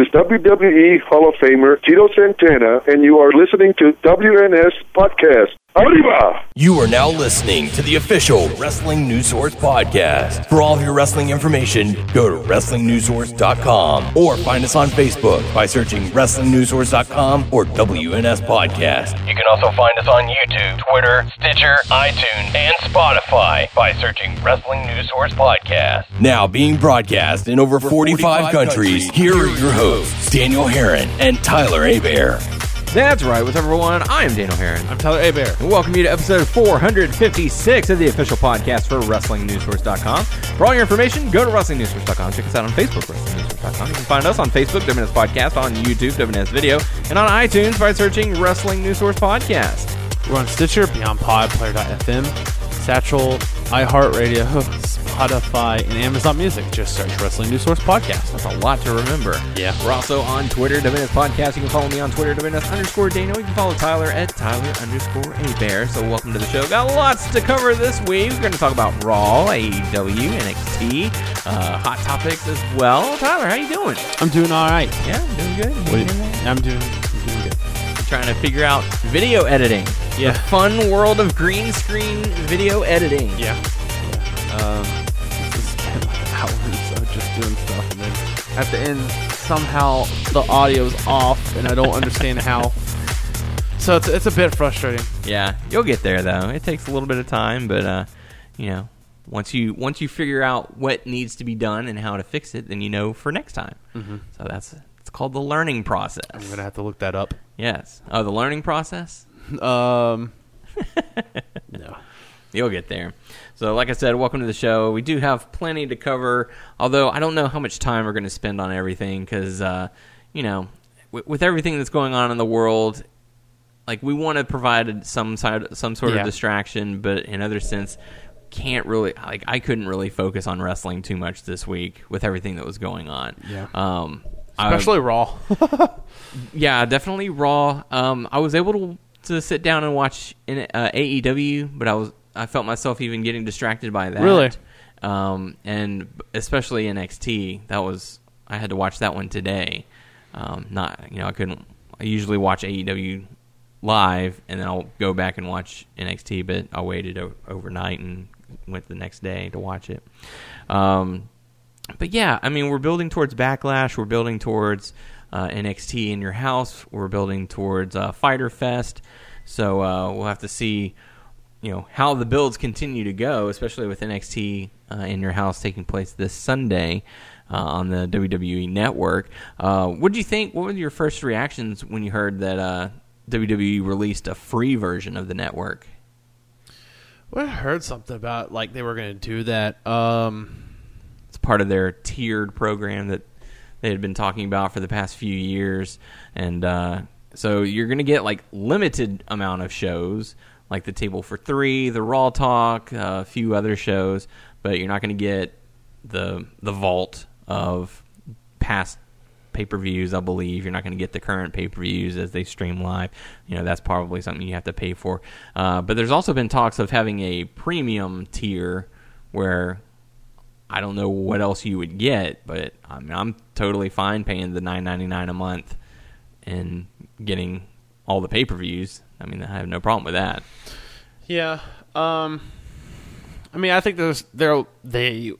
is WWE Hall of Famer Tito Santana, and you are listening to WNS Podcast. Arriba! You are now listening to the official Wrestling News Source podcast. For all of your wrestling information, go to WrestlingNewsSource.com or find us on Facebook by searching WrestlingNewsSource.com or WNS Podcast. You can also find us on YouTube, Twitter, Stitcher, iTunes, and Spotify by searching Wrestling News Source Podcast. Now being broadcast in over 45 countries, here are your hosts, Daniel Herron and Tyler Abear. That's right. What's up, everyone? I am Daniel Herron. I'm Tyler Abear. And welcome you to episode 456 of the official podcast for WrestlingNewsSource.com. For all your information, go to WrestlingNewsSource.com. Check us out on Facebook, WrestlingNewsSource.com. You can find us on Facebook, WNS Podcast, on YouTube, WNS Video, and on iTunes by searching Wrestling News Source Podcast. We're on Stitcher, Beyond Pod, Player.fm, Satchel, iHeartRadio, Spotify, and Amazon Music. Just search Wrestling News Source Podcast. That's a lot to remember. Yeah. We're also on Twitter, WNS Podcast. You can follow me on Twitter, WNS underscore Daniel. You can follow Tyler at Tyler underscore A Bear. So welcome to the show. Got lots to cover this week. We're going to talk about Raw, AEW, NXT, uh, hot topics as well. Tyler, how you doing? I'm doing all right. Yeah, I'm doing good. You- I'm doing, I'm doing good. Trying to figure out video editing. Yeah. The fun world of green screen video editing. Yeah. yeah. Um, been like hours of just doing stuff, and then at the end, somehow the audio's off, and I don't understand how. So it's, it's a bit frustrating. Yeah, you'll get there though. It takes a little bit of time, but uh, you know, once you once you figure out what needs to be done and how to fix it, then you know for next time. Mm-hmm. So that's it's called the learning process. I'm gonna have to look that up. Yes. Oh, the learning process. Um, no. You'll get there. So, like I said, welcome to the show. We do have plenty to cover, although I don't know how much time we're going to spend on everything because, uh, you know, with, with everything that's going on in the world, like we want to provide some side, some sort Yeah. of distraction, but in other sense, can't really like I couldn't really focus on wrestling too much this week with everything that was going on. Yeah. Um, I- Especially Raw. yeah, definitely Raw. Um, I was able to to sit down and watch in, uh, AEW, but I was I felt myself even getting distracted by that. Really? Um, and especially NXT, that was I had to watch that one today. Um, not you know I couldn't. I usually watch AEW live and then I'll go back and watch NXT, but I waited o- overnight and went the next day to watch it. Um, but yeah, I mean, we're building towards Backlash. We're building towards uh, NXT in your house. We're building towards uh, Fyter Fest. So uh, we'll have to see, you know, how the builds continue to go, especially with NXT uh, in your house taking place this Sunday uh, on the WWE Network. Uh, what did you think? What were your first reactions when you heard that WWE released a free version of the network? Well, I heard something about like they were going to do that. Um, part of their tiered program that they had been talking about for the past few years, and uh, so you're going to get like limited amount of shows, like the Table for Three, the Raw Talk, uh, a few other shows, but you're not going to get the the vault of past pay per views. I believe you're not going to get the current pay per views as they stream live. You know that's probably something you have to pay for. Uh, but there's also been talks of having a premium tier where I don't know what else you would get, but I mean, I'm totally fine paying the nine ninety nine a month and getting all the pay per views. I mean, I have no problem with that. yeah. Um, I mean, I think there's there they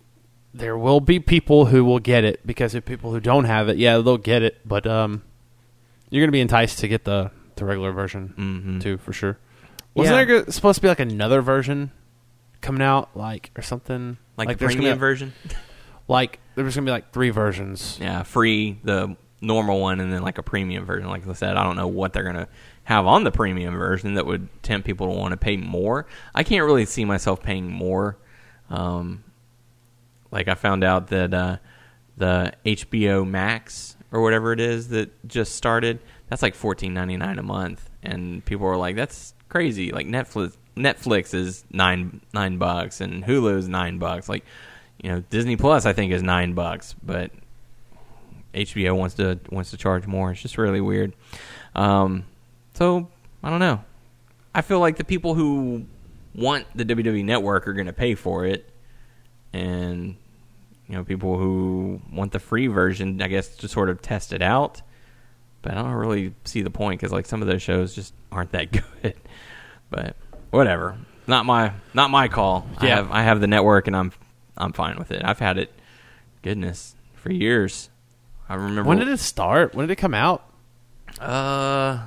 there will be people who will get it because if people who don't have it. Yeah, they'll get it, but um, you're gonna be enticed to get the the regular version Mhm. too for sure. Wasn't Yeah. there supposed to be like another version coming out, like or something Like, the there's gonna premium version, Like there was gonna be like three versions. yeah, free the normal one, and then like a premium version. Like I said, I don't know what they're gonna have on the premium version that would tempt people to want to pay more. I can't really see myself paying more. Um, like I found out that uh, the HBO Max or whatever it is that just started, that's like fourteen ninety nine a month, and people were like, "That's crazy!" Like Netflix, Netflix is nine nine bucks, and Hulu is nine bucks. Like, you know, Disney Plus I think is nine bucks, but HBO wants to wants to charge more. It's just really weird. Um, so I don't know. I feel like the people who want the WWE Network are going to pay for it, and you know people who want the free version, I guess, to sort of test it out. But I don't really see the point because like some of those shows just aren't that good. but whatever, not my not my call. I Yeah. have I have the network and I'm I'm fine with it. I've had it, goodness, for years. I remember When did it start? When did it come out? uh,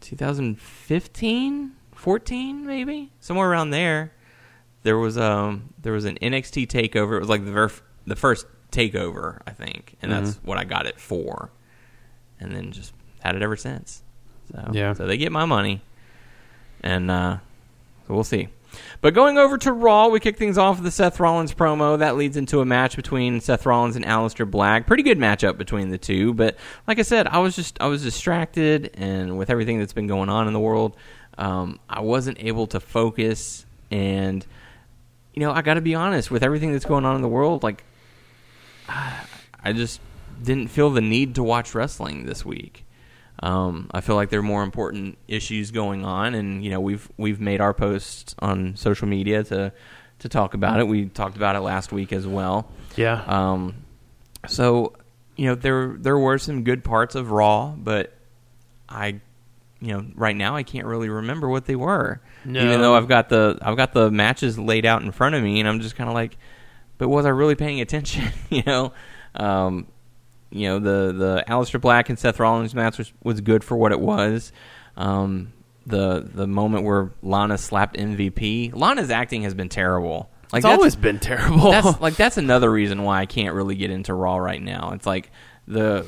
2015, 14, maybe somewhere around there. There was um there was an NXT takeover. It was like the ver- the first takeover, I think, and that's what I got it for. And then just had it ever since. So Yeah. so they get my money, and uh, we'll see. But going over to Raw, we kick things off with the Seth Rollins promo. That leads into a match between Seth Rollins and Aleister Black. Pretty good matchup between the two. But like I said, I was just I was distracted, and with everything that's been going on in the world, um, I wasn't able to focus. And you know, I got to be honest with everything that's going on in the world. Like, I just didn't feel the need to watch wrestling this week. Um, I feel like there are more important issues going on, and you know we've we've made our posts on social media to to talk about it. We talked about it last week as well. Yeah. Um, so you know there there were some good parts of Raw, but I you know right now I can't really remember what they were. No. Even though I've got the I've got the matches laid out in front of me, and I'm just kind of like, but was I really paying attention? you know. Um, you know the the Aleister Black and Seth Rollins match was, was good for what it was. Um, the the moment where Lana slapped MVP, Lana's acting has been terrible. Like it's that's- always been terrible. that's like that's another reason why I can't really get into Raw right now. It's like the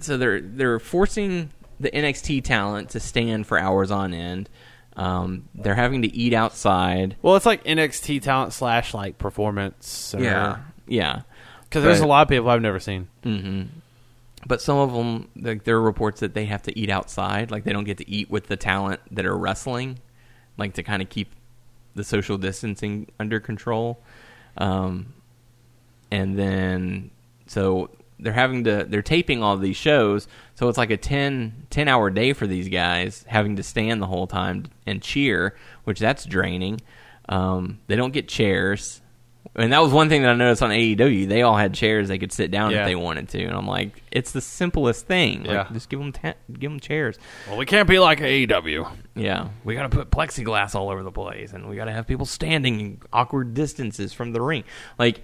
so they're they're forcing the NXT talent to stand for hours on end. Um, they're having to eat outside. well, it's like NXT talent slash like performance. Yeah. Yeah. Because there's a lot of people I've never seen. hmm But some of them, like there are reports that they have to eat outside, like they don't get to eat with the talent that are wrestling, like to kind of keep the social distancing under control. Um, and then so they're having to they're taping all these shows, so it's like a 10, 10 hour day for these guys having to stand the whole time and cheer, which that's draining. Um, they don't get chairs. And that was one thing that I noticed on AEW. They all had chairs they could sit down Yeah. if they wanted to, and I'm like, it's the simplest thing. Like, Yeah. just give them ta- give them chairs. Well, we can't be like AEW. Yeah, we got to put plexiglass all over the place, and we got to have people standing in awkward distances from the ring. Like,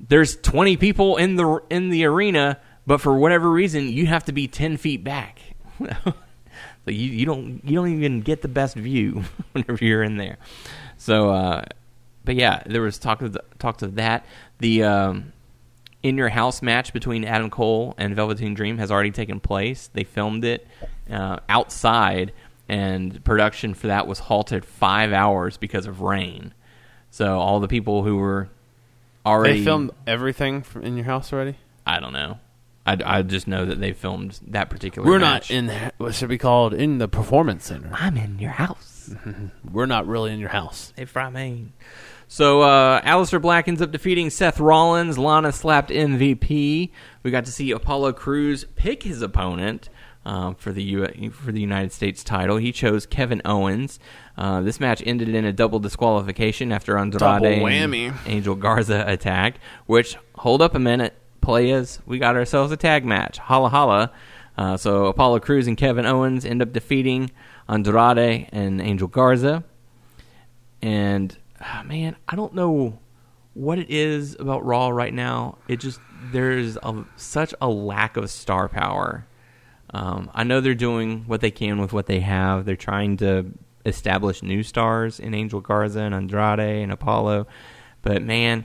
there's 20 people in the in the arena, but for whatever reason, you have to be 10 feet back. so you you don't you don't even get the best view whenever you're in there. So, uh, but yeah, there was talk of the, talks of that. The um, in your house match between Adam Cole and Velveteen Dream has already taken place. They filmed it uh, outside, and production for that was halted five hours because of rain. So all the people who were already They filmed everything from in your house already. I don't know. I, I just know that they filmed that particular. We're match. not in the, what should be called in the performance center. I'm in your house. We're not really in your house. If I mean. So uh, Aleister Black ends up defeating Seth Rollins. Lana slapped MVP. We got to see Apollo Crews pick his opponent um, for the U- for the United States title. He chose Kevin Owens. Uh, this match ended in a double disqualification after Andrade and. Angel Garza attacked. Which hold up a minute, players, we got ourselves a tag match. Holla holla. Uh, so Apollo Crews and Kevin Owens end up defeating Andrade and Angel Garza and ah, man, I don't know what it is about Raw right now. It just there's a, such a lack of star power. Um, I know they're doing what they can with what they have. They're trying to establish new stars in Angel Garza and Andrade and Apollo, but man,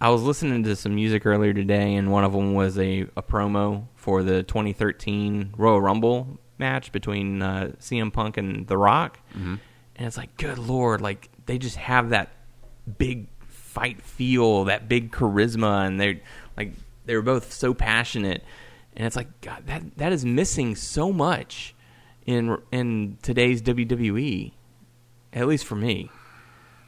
I was listening to some music earlier today, and one of them was a, a promo for the 2013 Royal Rumble match between uh, CM Punk and The Rock. And it's like, good lord, like they just have that big fight feel, that big charisma, and they're like they were both so passionate. And it's like, God, that that is missing so much in in today's WWE, at least for me.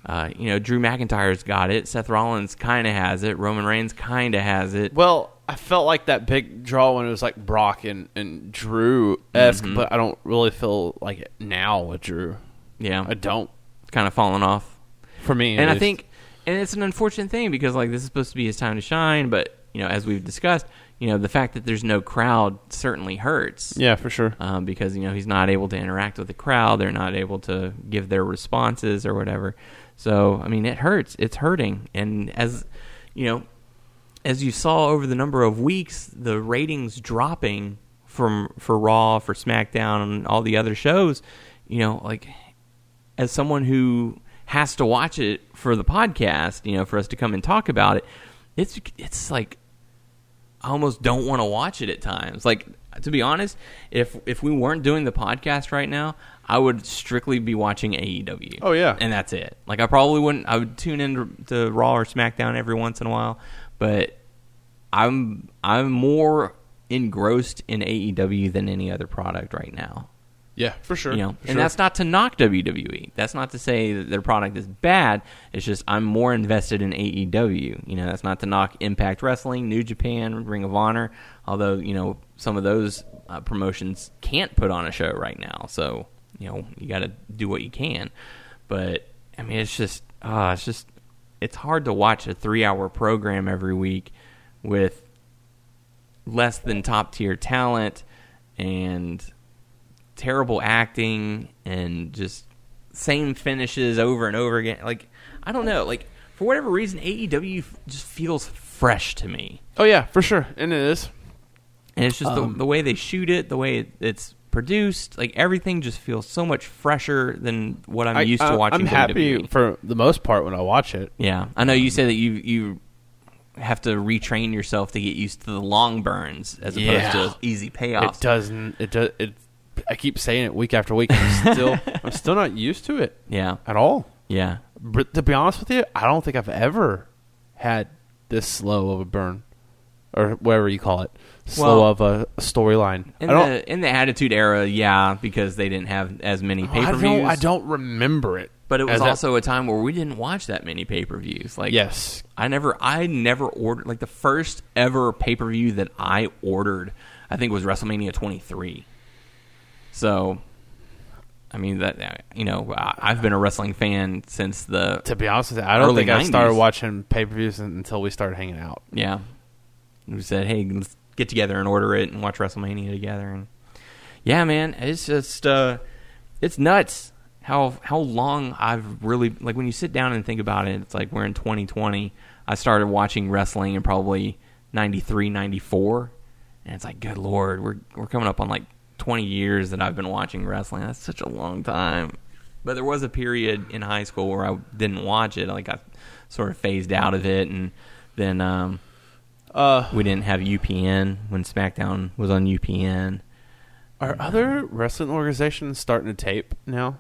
Uh, you know, Drew McIntyre's got it. Seth Rollins kind of has it. Roman Reigns kind of has it. Well, I felt like that big draw when it was like Brock and, and Drew esque, but I don't really feel like it now with Drew. Yeah, I don't. Kind of fallen off. For me, and I least. think and it's an unfortunate thing because like this is supposed to be his time to shine, but you know, as we've discussed, you know, the fact that there's no crowd certainly hurts. Yeah, for sure. Um, because you know he's not able to interact with the crowd, they're not able to give their responses or whatever. So I mean, it hurts. It's hurting, and as you know, as you saw over the number of weeks, the ratings dropping from for Raw, for SmackDown, and all the other shows. You know, like as someone who has to watch it for the podcast, you know, for us to come and talk about it, it's it's like I almost don't want to watch it at times. Like to be honest, if if we weren't doing the podcast right now, I would strictly be watching AEW. Oh, yeah. and that's it. Like I probably wouldn't. I would tune in to Raw or SmackDown every once in a while, but I'm I'm more engrossed in AEW than any other product right now. Yeah, for sure. You know, For and sure. that's not to knock WWE. That's not to say that their product is bad. It's just I'm more invested in AEW. You know, that's not to knock Impact Wrestling, New Japan, Ring of Honor. Although you know some of those uh, promotions can't put on a show right now, so you know you got to do what you can. But I mean, it's just, uh, it's just, it's hard to watch a three-hour program every week with less than top tier talent and terrible acting and just same finishes over and over again. Like I don't know, like for whatever reason, AEW just feels fresh to me, oh yeah, for sure, and it is. and it's just Um, the, the way they shoot it, the way it, it's produced, like everything just feels so much fresher than what I'm I- used to I- watching. I'm happy for the most part when I watch it. Yeah, I know you say that you you have to retrain yourself to get used to the long burns as opposed Yeah. to easy payoffs. It doesn't. It does. It. I keep saying it week after week. I'm still. I'm still not used to it Yeah, at all. yeah. But to be honest with you, I don't think I've ever had this slow of a burn, or whatever you call it, slow Well, of a storyline. I In in the Attitude Era, yeah, because they didn't have as many pay I per views. I don't remember it. But it was as that- also a time where we didn't watch that many pay per views. Like yes. I never I never ordered like the first ever pay per view that I ordered, I think was WrestleMania 23. So, I mean that you know I- I've been a wrestling fan since the To be honest with you, I don't think I started watching pay per views until we started hanging out. Yeah. We said, hey, let's get together and order it and watch WrestleMania together. And yeah, man, it's just uh, it's nuts how how long I've really like when you sit down and think about it. It's like we're in 2020. I started watching wrestling in probably 93, 94, and it's like, good lord, we're we're coming up on like 20 years that I've been watching wrestling. That's such a long time. But there was a period in high school where I didn't watch it. Like I sort of phased out of it, and then um, Uh, we didn't have UPN when SmackDown was on UPN. are other wrestling organizations starting to tape now?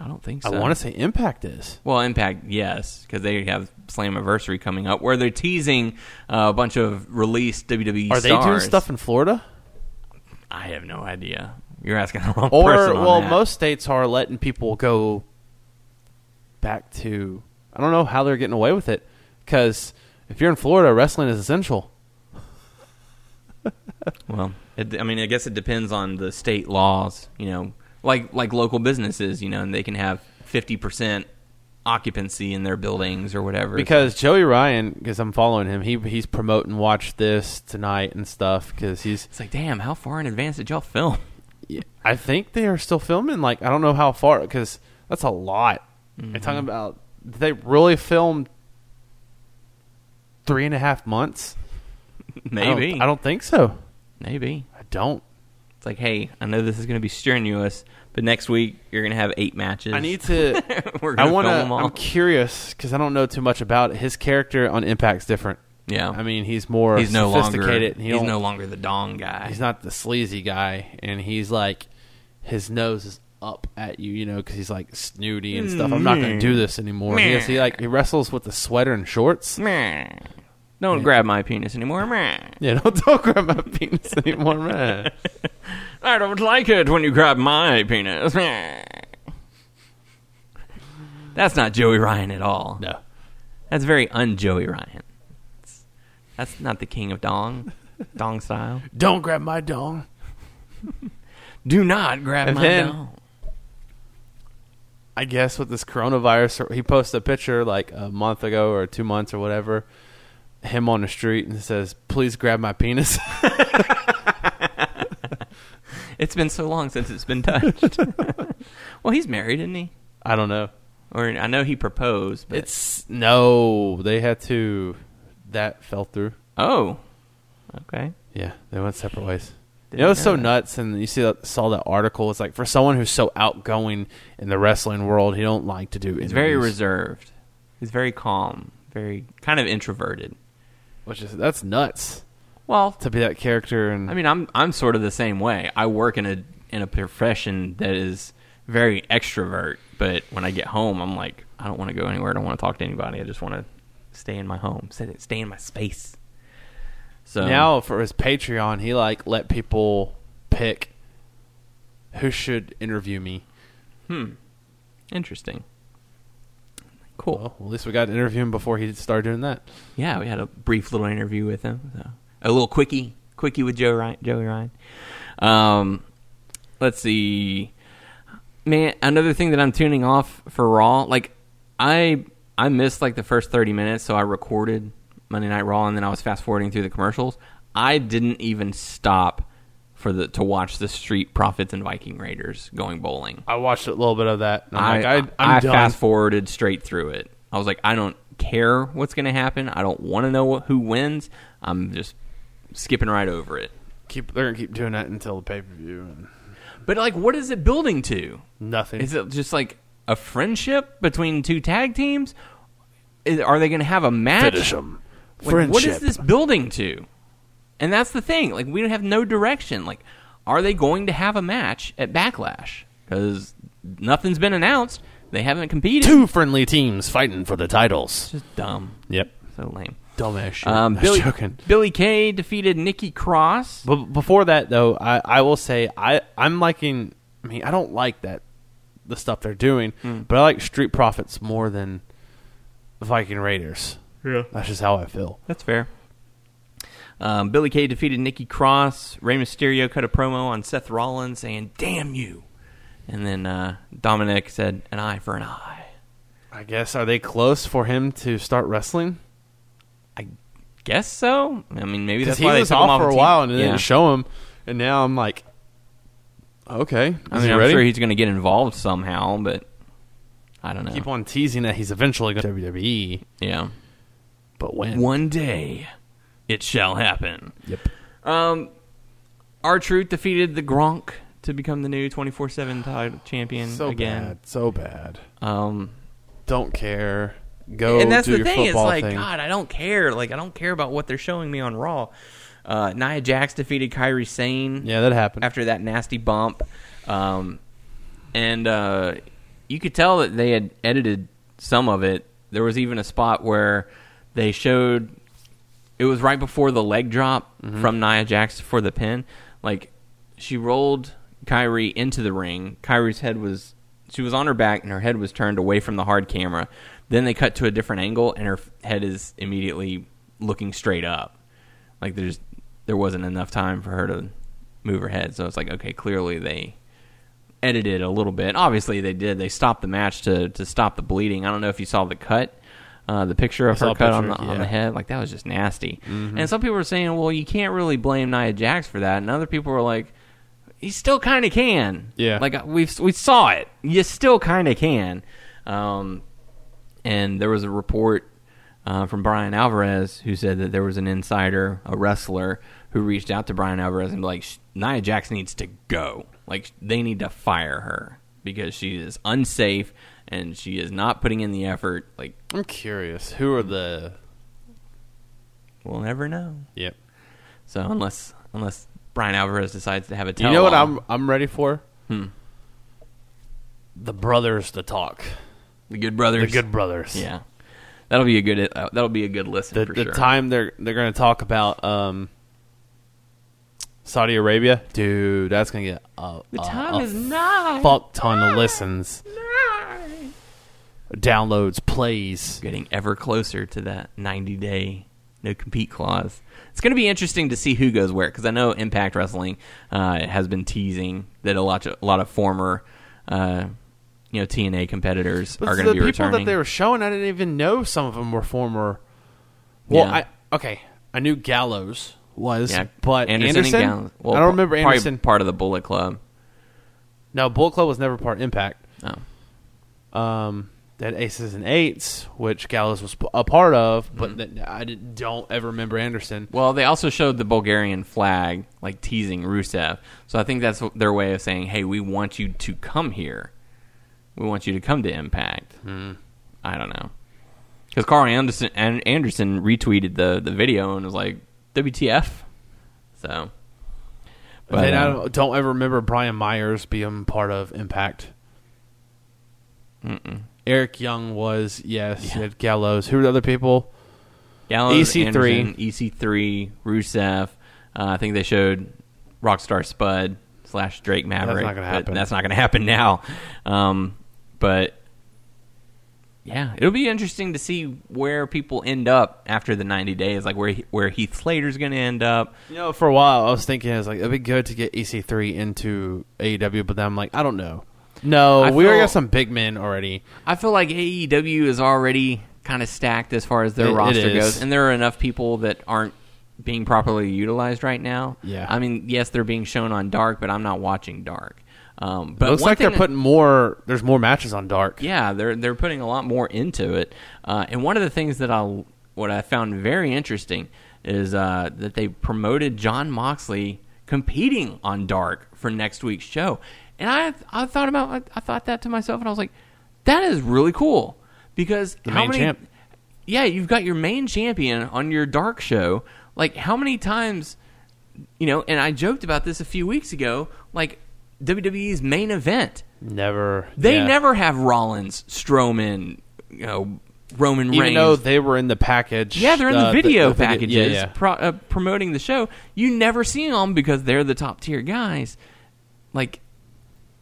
I don't think so. I want to say Impact is. Well, Impact, yes, because they have Slammiversary coming up, where they're teasing uh, a bunch of released WWE Are they doing stuff in Florida? I have no idea. You're asking the wrong Or person. on well, that. most states are letting people go back to. I don't know how they're getting away with it because if you're in Florida, wrestling is essential. Well, it, I mean, I guess it depends on the state laws. You know, like like local businesses, you know, and they can have fifty percent occupancy in their buildings or whatever. Because Joey Ryan, because I'm following him, he he's promoting Watch This tonight and stuff because he's. it's like, damn, how far in advance did y'all film? I think they are still filming. Like I don't know how far because that's a lot. They're talking mm-hmm. about did they really filmed three and a half months. I don't- Maybe, I don't think so. maybe. I don't. It's like, hey, I know this is going to be strenuous, but next week you're going to have eight matches. I need to. We're I going to want to. film them all. I'm curious because I don't know too much about it. his character on Impact's different. yeah, I mean, he's more he's no longer sophisticated. He he's don't- no longer the dong guy. He's not the sleazy guy, and he's like his nose is up at you, you know, because he's like snooty and stuff. I'm not going to do this anymore. He like he wrestles with the sweater and shorts. Meh. Don't grab my penis anymore. Yeah, don't talk grab my penis anymore, man. I don't like it when you grab my penis. That's not Joey Ryan at all. No, That's very un-Joey Ryan. It's- That's not the king of dong, dong style. don't grab my dong. Do not grab And my then- dong. I guess with this coronavirus, he posted a picture like a month ago or two months or whatever, him on the street and says, "Please grab my penis." It's been so long since it's been touched. well, he's married, isn't he? I don't know. Or I know he proposed, but It's no, they had to. That fell through. oh, okay. Yeah, they went separate ways. Didn't you know, it's so that. nuts, and you see that, saw that article. It's like for someone who's so outgoing in the wrestling world, he don't like to do. He's very reserved. He's very calm, very kind of introverted. Which is that's nuts Well, to be that character. And I mean, I'm I'm sort of the same way. I work in a in a profession that is very extrovert, but when I get home, I'm like, I don't want to go anywhere. I don't want to talk to anybody. I just want to stay in my home, stay, stay in my space. So now for his Patreon, he like let people pick who should interview me. Hmm. Interesting. Cool. Well, at least we got to interview him before he started doing that. yeah, we had a brief little interview with him. So. A little quickie, quickie with Joe Ryan, Joey Ryan. Um, let's see, man. Another thing that I'm tuning off for Raw, like I I missed like the first 30 minutes, so I recorded Monday Night Raw, and then I was fast forwarding through the commercials. I didn't even stop for the to watch the Street Profits and Viking Raiders going bowling. I watched a little bit of that. I, like, I, I fast forwarded straight through it. I was like, I don't care what's going to happen. I don't want to know who wins. I'm just skipping right over it. Keep they're gonna keep doing that until the pay per view and But like, what is it building to? nothing. Is it just like a friendship between two tag teams? Is, are they going to have a match? Finish 'em. Like, what is this building to? And that's the thing. Like, we have no direction. Like, are they going to have a match at Backlash? Because nothing's been announced. They haven't competed. Two friendly teams fighting for the titles. Just dumb. Yep. So lame. Dumbass shit. Um, Billy, joking. Billie Kay defeated Nikki Cross. But before that, though, I, I will say I I'm liking. I mean, I don't like that the stuff they're doing, but I like Street Profits more than Viking Raiders. Yeah. That's just how I feel. That's fair. Um, Billie Kay defeated Nikki Cross. Rey Mysterio cut a promo on Seth Rollins saying, damn you. And then uh, Dominik said, an eye for an eye. I guess are they close for him to start wrestling? I guess so. I mean, maybe that's he why they took off off for a while and they yeah. didn't show him, and now I'm like, okay, I mean, I'm ready? sure he's going to get involved somehow, but I don't know. keep on teasing that he's eventually going to WWE, Yeah. but when? One day, it shall happen. Yep. Um, R-Truth defeated the Gronk to become the new 24 7 title champion So again. bad, so bad. Um, Don't care. Go and that's the thing. It's like, thing. God, I don't care. Like, I don't care about what they're showing me on Raw. Uh, Nia Jax defeated Kairi Sane Yeah, that happened. after that nasty bump. Um, and uh, you could tell that they had edited some of it. There was even a spot where they showed it was right before the leg drop Mm-hmm. from Nia Jax for the pin. Like she rolled Kairi into the ring. Kairi's head was she was on her back and her head was turned away from the hard camera. Then they cut to a different angle and her head is immediately looking straight up. Like there's there wasn't enough time for her to move her head. So it's like okay, clearly they edited a little bit. Obviously they did. They stopped the match to to stop the bleeding. I don't know if you saw the cut. Uh, the picture of her cut on the, picture, on the head, like that was just nasty. And some people were saying, "Well, you can't really blame Nia Jax for that," and other people were like, "You still kind of can." Yeah. like we we saw it. You still kind of can. Um, and there was a report uh, from Bryan Alvarez who said that there was an insider, a wrestler, who reached out to Bryan Alvarez and be like, Nia Jax needs to go. Like they need to fire her because she is unsafe and she is not putting in the effort. Like I'm curious. Who are the? we'll never know. Yep. So unless unless Bryan Alvarez decides to have a You know what I'm I'm ready for? Hmm. The brothers to talk. the Good Brothers. The good brothers. Yeah, that'll be a good uh, that'll be a good listen The, for the sure. time they're they're going to talk about um, Saudi Arabia, dude, that's going to get a, the a- time a is nigh. fuck ton of listens, downloads, plays. Getting ever closer to that 90 day no compete clause. It's going to be interesting to see who goes where because I know Impact Wrestling uh, has been teasing that a lot of, a lot of former uh, you know TNA competitors But are going to be returning. The people that they were showing, I didn't even know some of them were former. Well, Yeah. I okay, I knew Gallows was, yeah, but Anderson, Anderson, and Gallows. Well, I don't remember probably Anderson. part of the Bullet Club. No, Bullet Club was never part of Impact. Oh. Um, had Aces and Eights, which Gallows was a part of, but Mm-hmm. that, I don't ever remember Anderson. Well, they also showed the Bulgarian flag, like teasing Rusev. So I think that's their way of saying, "Hey, we want you to come here. We want you to come to Impact." Hmm. I don't know, because Karl Anderson and Anderson retweeted the the video and was like, "WTF?" So, But then I um, don't, don't ever remember Brian Myers being part of Impact. mm-mm. Eric Young was yes. Yeah. You had Gallows. Who were the other people? Gallows, EC3. Anderson, EC3, Rusev. Uh, I think they showed Rockstar Spud slash Drake Maverick. That's not gonna happen. That's not going to happen now. Um, but yeah, it'll be interesting to see where people end up after the 90 days, like where where Heath Slater's going to end up. You know, for a while I was thinking it's like it'd be good to get EC3 into AEW, but then I'm like, I don't know. No, I we already feel- got some big men already. I feel like AEW is already kind of stacked as far as their It- it roster is. goes, and there are enough people that aren't being properly utilized right now. Yeah. I mean, yes, they're being shown on Dark, but I'm not watching Dark. Um, but Looks one like they're thing- putting more. There's more matches on Dark. yeah, they're they're putting a lot more into it. Uh, and one of the things that I what I found very interesting is uh, that they promoted Jon Moxley competing on Dark for next week's show. And I I thought about I, I thought that to myself, and I was like, that is really cool because The how many? champ. Yeah, you've got your main champion on your Dark show. Like how many times? You know, and I joked about this a few weeks ago. Like WWE's main event. Never. They yeah. never have Rollins, Strowman, you know, Roman Even Reigns. though they were in the package. yeah, they're in the uh, video the video- packages Yeah, yeah. Pro, uh, promoting the show. You never see them because they're the top tier guys. Like,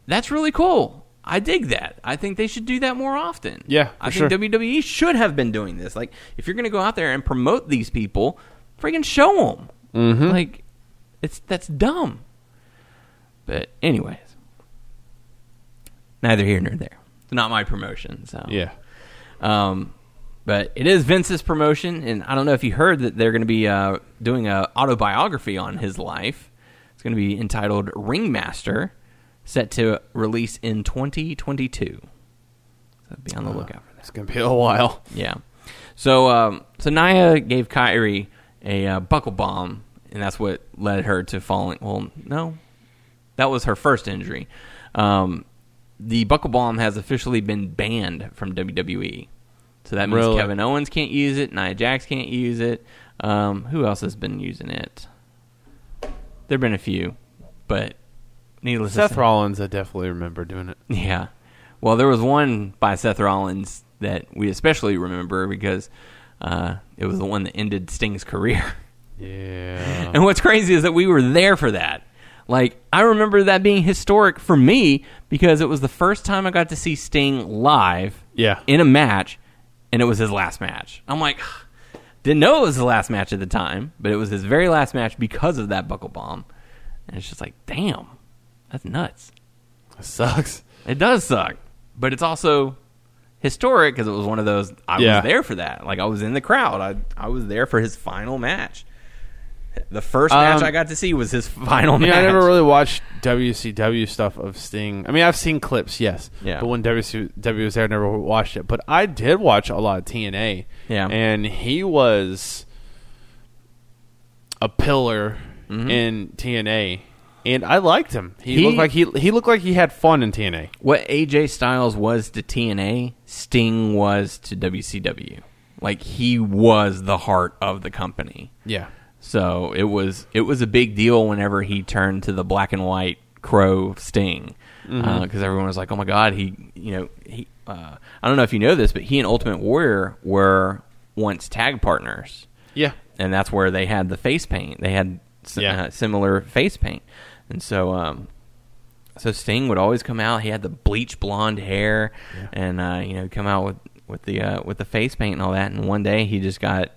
that's really cool. I dig that. I think they should do that more often. Yeah, I think sure. WWE should have been doing this. Like, if you're going to go out there and promote these people, freaking show them. Mm-hmm. Like, it's that's dumb. But anyways, neither here nor there. It's not my promotion. So Yeah. um, but it is Vince's promotion, and I don't know if you heard that they're going to be uh, doing a autobiography on his life. It's going to be entitled Ringmaster, set to release in 2022. So be on the lookout for that. It's gonna be a while. Yeah. So um, so Nia gave Kairi a uh, buckle bomb, and that's what led her to falling. Well, no, that was her first injury. Um, the buckle bomb has officially been banned from WWE. So that means Really? Kevin Owens can't use it, Nia Jax can't use it. Um, who else has been using it? There've been a few, but needless to Seth say, Rollins, I definitely remember doing it. yeah. Well, there was one by Seth Rollins that we especially remember because uh, it was the one that ended Sting's career. Yeah. and what's crazy is that we were there for that. Like, I remember that being historic for me because it was the first time I got to see Sting live Yeah. in a match, and it was his last match. I'm like, didn't know it was the last match at the time, but it was his very last match because of that buckle bomb. And it's just like, damn, that's nuts. sucks. It does suck, but it's also historic because it was one of those. I Yeah. was there for that. Like I was in the crowd. I I was there for his final match. The first Um, match I got to see was his final match. Yeah, I never really watched WCW stuff of Sting. I mean, I've seen clips, yes. Yeah. But when WCW was there, I never watched it. But I did watch a lot of TNA. Yeah. And he was a pillar Mhm. in TNA. And I liked him. He, He- looked like he he looked like he had fun in TNA. What AJ Styles was to TNA, Sting was to WCW. Like he was the heart of the company. Yeah. So it was it was a big deal whenever he turned to the black and white crow sting because everyone was like, "Oh my god, he you know he." Uh, I don't know if you know this, but he and Ultimate Warrior were once tag partners, Yeah. and that's where they had the face paint. They had s- Yeah. uh, similar face paint, and so um, so Sting would always come out. He had the bleach blonde hair, and uh, you know come out with with the uh, with the face paint and all that. And one day he just got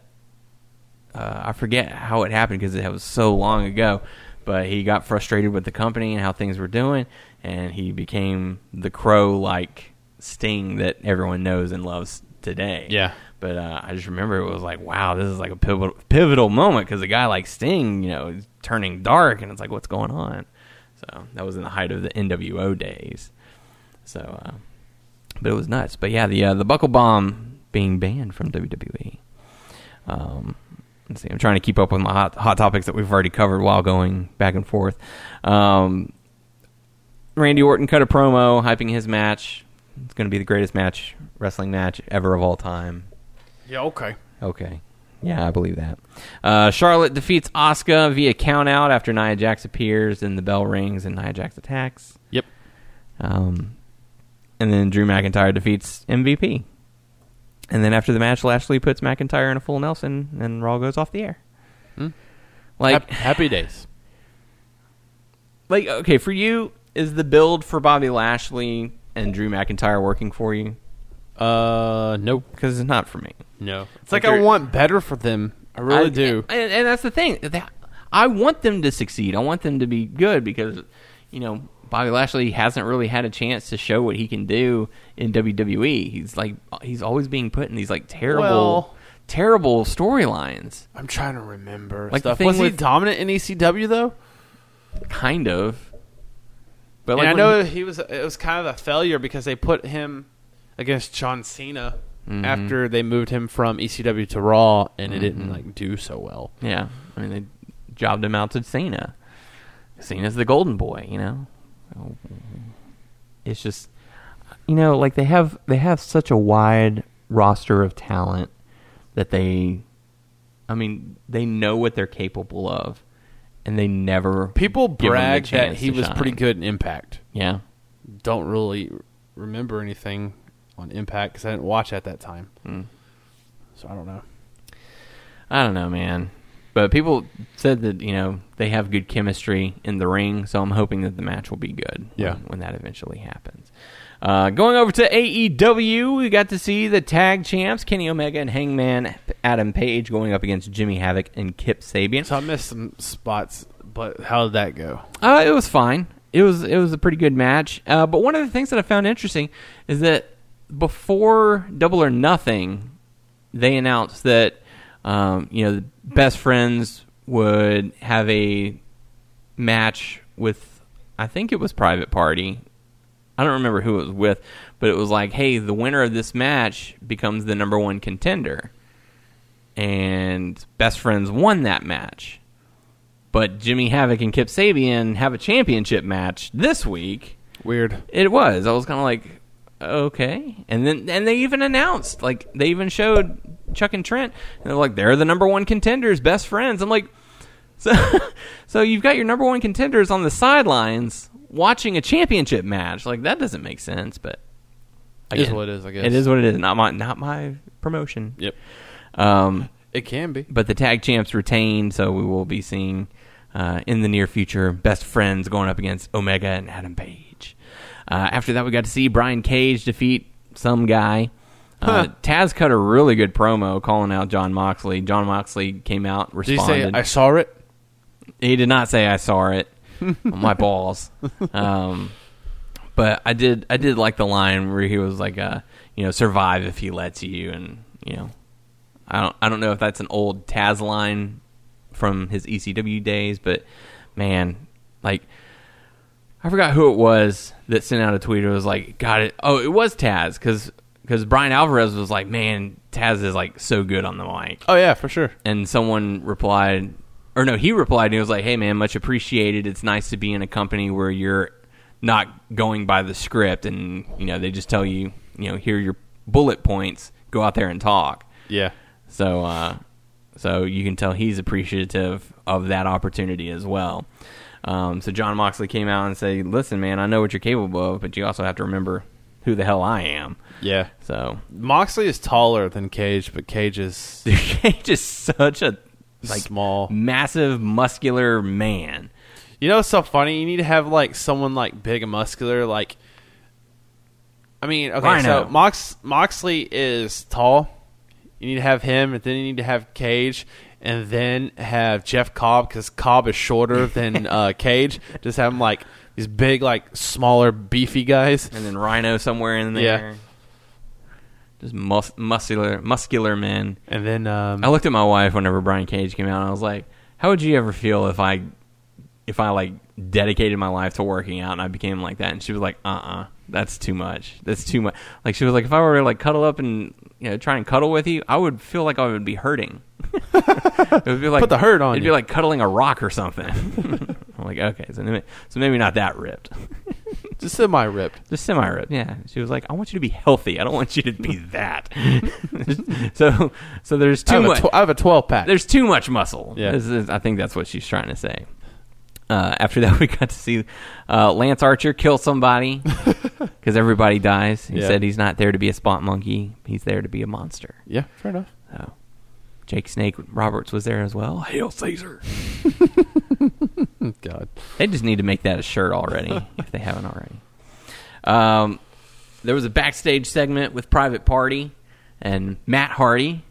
uh, I forget how it happened because it was so long ago. But he got frustrated with the company and how things were doing, and he became the crow like Sting that everyone knows and loves today. Yeah. But uh, I just remember it was like, wow, this is like a pivotal, pivotal moment because a guy like Sting, you know, is turning dark, and it's like, what's going on? So that was in the height of the NWO days. So, uh, but it was nuts. But yeah, the uh, the buckle bomb being banned from WWE. Um, let's see, I'm trying to keep up with my hot, hot topics that we've already covered while going back and forth. Um, Randy Orton cut a promo hyping his match. It's going to be the greatest match, wrestling match ever of all time. Yeah, okay. Okay. Yeah, I believe that. Uh, Charlotte defeats Asuka via countout after Nia Jax appears and the bell rings and Nia Jax attacks. Yep. Um, and then Drew McIntyre defeats MVP. And then after the match, Lashley puts McIntyre in a full Nelson and Raw goes off the air. Hmm. Like, happy days. like okay, for you, is the build for Bobby Lashley and Drew McIntyre working for you? Uh, nope. Because it's not for me. No. It's like, Like I want better for them. I really I- do. And, and that's the thing. I want them to succeed. I want them to be good because, you know, Bobby Lashley hasn't really had a chance to show what he can do in WWE. He's like he's always being put in these like terrible, Well- terrible storylines. I'm trying to remember. Like the stuff. thing was he with- dominant in ECW though? Kind of. But and I know he- he was. It was kind of a failure because they put him against John Cena Mm-hmm. after they moved him from ECW to Raw, and it didn't like do so well. yeah, I mean they jobbed him out to Cena. Cena's the golden boy, you know. It's just, you know, like they have they have such a wide roster of talent that they, I mean, they know what they're capable of, and they never People give 'em the brag that he was shine. pretty good in Impact. Yeah, Don't really remember anything on Impact because I didn't watch at that time. Hmm. So I don't know. I don't know, man. But people said that you know they have good chemistry in the ring, so I'm hoping that the match will be good. Yeah. when, when that eventually happens. Uh, going over to AEW, we got to see the tag champs Kenny Omega and Hangman Adam Page going up against Jimmy Havoc and Kip Sabian. So I missed some spots, but how did that go? Uh, it was fine. It was it was a pretty good match. Uh, but one of the things that I found interesting is that before Double or Nothing, they announced that um, you know the best friends would have a match with I think it was Private Party. I don't remember who it was with, but it was like, hey, the winner of this match becomes the number one contender. And Best Friends won that match. But Jimmy Havoc and Kip Sabian have a championship match this week. Weird. It was. I was kind of like, okay. And then and they even announced, like, they even showed Chuck and Trent, and they're like, they're the number one contenders, best friends. I'm like, so, so you've got your number one contenders on the sidelines watching a championship match. Like that doesn't make sense, but It is what it is, I guess. It is what it is. Not my not my promotion. Yep. Um, It can be. but the tag champs retained, so we will be seeing uh, in the near future best friends going up against Omega and Adam Page. Uh, after that, we got to see Brian Cage defeat some guy. Uh, Huh. Taz cut a really good promo calling out Jon Moxley. Jon Moxley came out, Did you say I saw it? He did not say I saw it. my balls. Um, but I did. I did like the line where he was like, uh, you know, survive if he lets you, and you know, I don't. I don't know if that's an old Taz line from his ECW days, but man, like. I forgot who it was that sent out a tweet. It was like, "Got it." Oh, it was Taz because because Bryan Alvarez was like, "Man, Taz is like so good on the mic." Oh yeah, for sure. and someone replied or no he replied and he was like hey man much appreciated it's nice to be in a company where you're not going by the script and you know they just tell you you know here your bullet points go out there and talk Yeah. so uh so you can tell he's appreciative of that opportunity as well um, so Jon Moxley came out and said, "Listen, man, I know what you're capable of, but you also have to remember who the hell I am." Yeah. So Moxley is taller than Cage, but Cage is Cage is such a like small. massive, muscular man. You know it's so funny? You need to have like someone like big and muscular. Like, I mean, okay, Rhino. so Mox Moxley is tall. You need to have him, and then you need to have Cage, and then have Jeff Cobb because Cobb is shorter than uh, Cage. Just have him like these big, like smaller, beefy guys. and then Rhino somewhere in there. Yeah. Just mus- muscular, muscular men. And then um, I looked at my wife whenever Brian Cage came out, and I was like, "How would you ever feel if I, if I like dedicated my life to working out and I became like that?" And she was like, "Uh, uh that's too much. That's too much." Like she was like, "If I were to like cuddle up and you know try and cuddle with you, I would feel like I would be hurting. it would be like Put the hurt on It'd you. be like cuddling a rock or something." I'm like, okay, so maybe, so maybe not that ripped. just semi ripped. Just semi ripped. Yeah. She was like, I want you to be healthy. I don't want you to be that. so so there's too a much tw- I have a twelve pack. there's too much muscle. Yeah. This is- I think that's what she's trying to say. Uh, after that, we got to see uh, Lance Archer kill somebody because everybody dies. He Yeah. said he's not there to be a spot monkey. He's there to be a monster. yeah, fair enough. So Jake Snake Roberts was there as well. Hail Caesar! God. They just need to make that a shirt already if they haven't already. Um, there was a backstage segment with Private Party and Matt Hardy,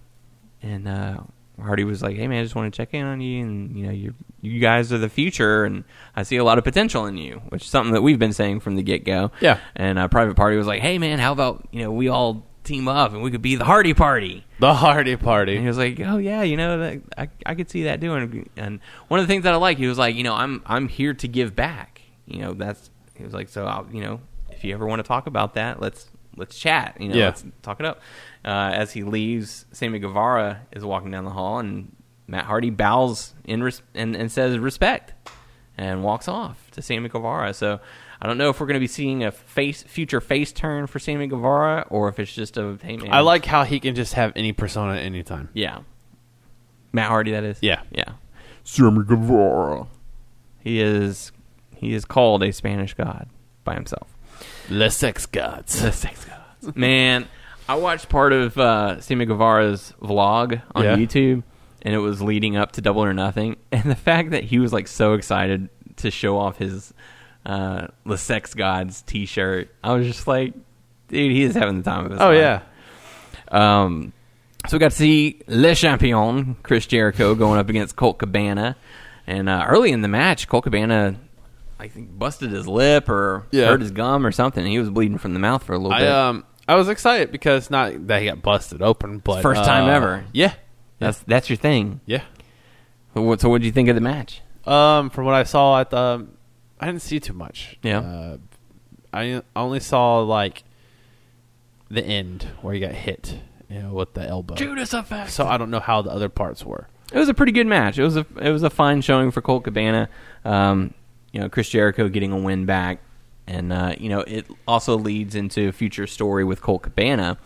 and uh, Hardy was like, "Hey man, I just want to check in on you, and you know, you you guys are the future, and I see a lot of potential in you," which is something that we've been saying from the get go. Yeah. And uh, Private Party was like, "Hey man, how about you know we all team up and we could be the Hardy Party?" The Hardy Party. And he was like, "Oh yeah, you know, that, I I could see that doing." And one of the things that I like, he was like, "You know, I'm I'm here to give back." You know, that's he was like, "So I'll, you know, if you ever want to talk about that, let's let's chat. You know, Yeah. let's talk it up." Uh, as he leaves, Sammy Guevara is walking down the hall, and Matt Hardy bows in res- and and says respect, and walks off to Sammy Guevara. So. I don't know if we're going to be seeing a face future face turn for Sammy Guevara, or if it's just a hey man. I like how he can just have any persona at any time. Yeah. Matt Hardy, that is. Yeah. Yeah. Sammy Guevara. He is he is called a Spanish god by himself. The sex gods. The sex gods. Man, I watched part of uh, Sammy Guevara's vlog on Yeah. YouTube, and it was leading up to Double or Nothing, and the fact that he was like so excited to show off his uh, the sex gods T-shirt, I was just like, dude, he is having the time of his Oh life. yeah. Um, so we got to see Le Champion, Chris Jericho, going up against Colt Cabana. And uh, early in the match, Colt Cabana, I think, busted his lip or Yeah. hurt his gum or something. He was bleeding from the mouth for a little I bit. um I was excited because not that he got busted open, but First time uh, ever. Yeah. that's that's your thing. Yeah. What, so what did you think of the match? Um, from what I saw at the, I didn't see too much. Yeah. Uh, I only saw like the end where he got hit, you know, with the elbow. Judas effect. So I don't know how the other parts were. It was a pretty good match. It was a it was a fine showing for Colt Cabana. Um, you know, Chris Jericho getting a win back, and uh, you know it also leads into a future story with Colt Cabana.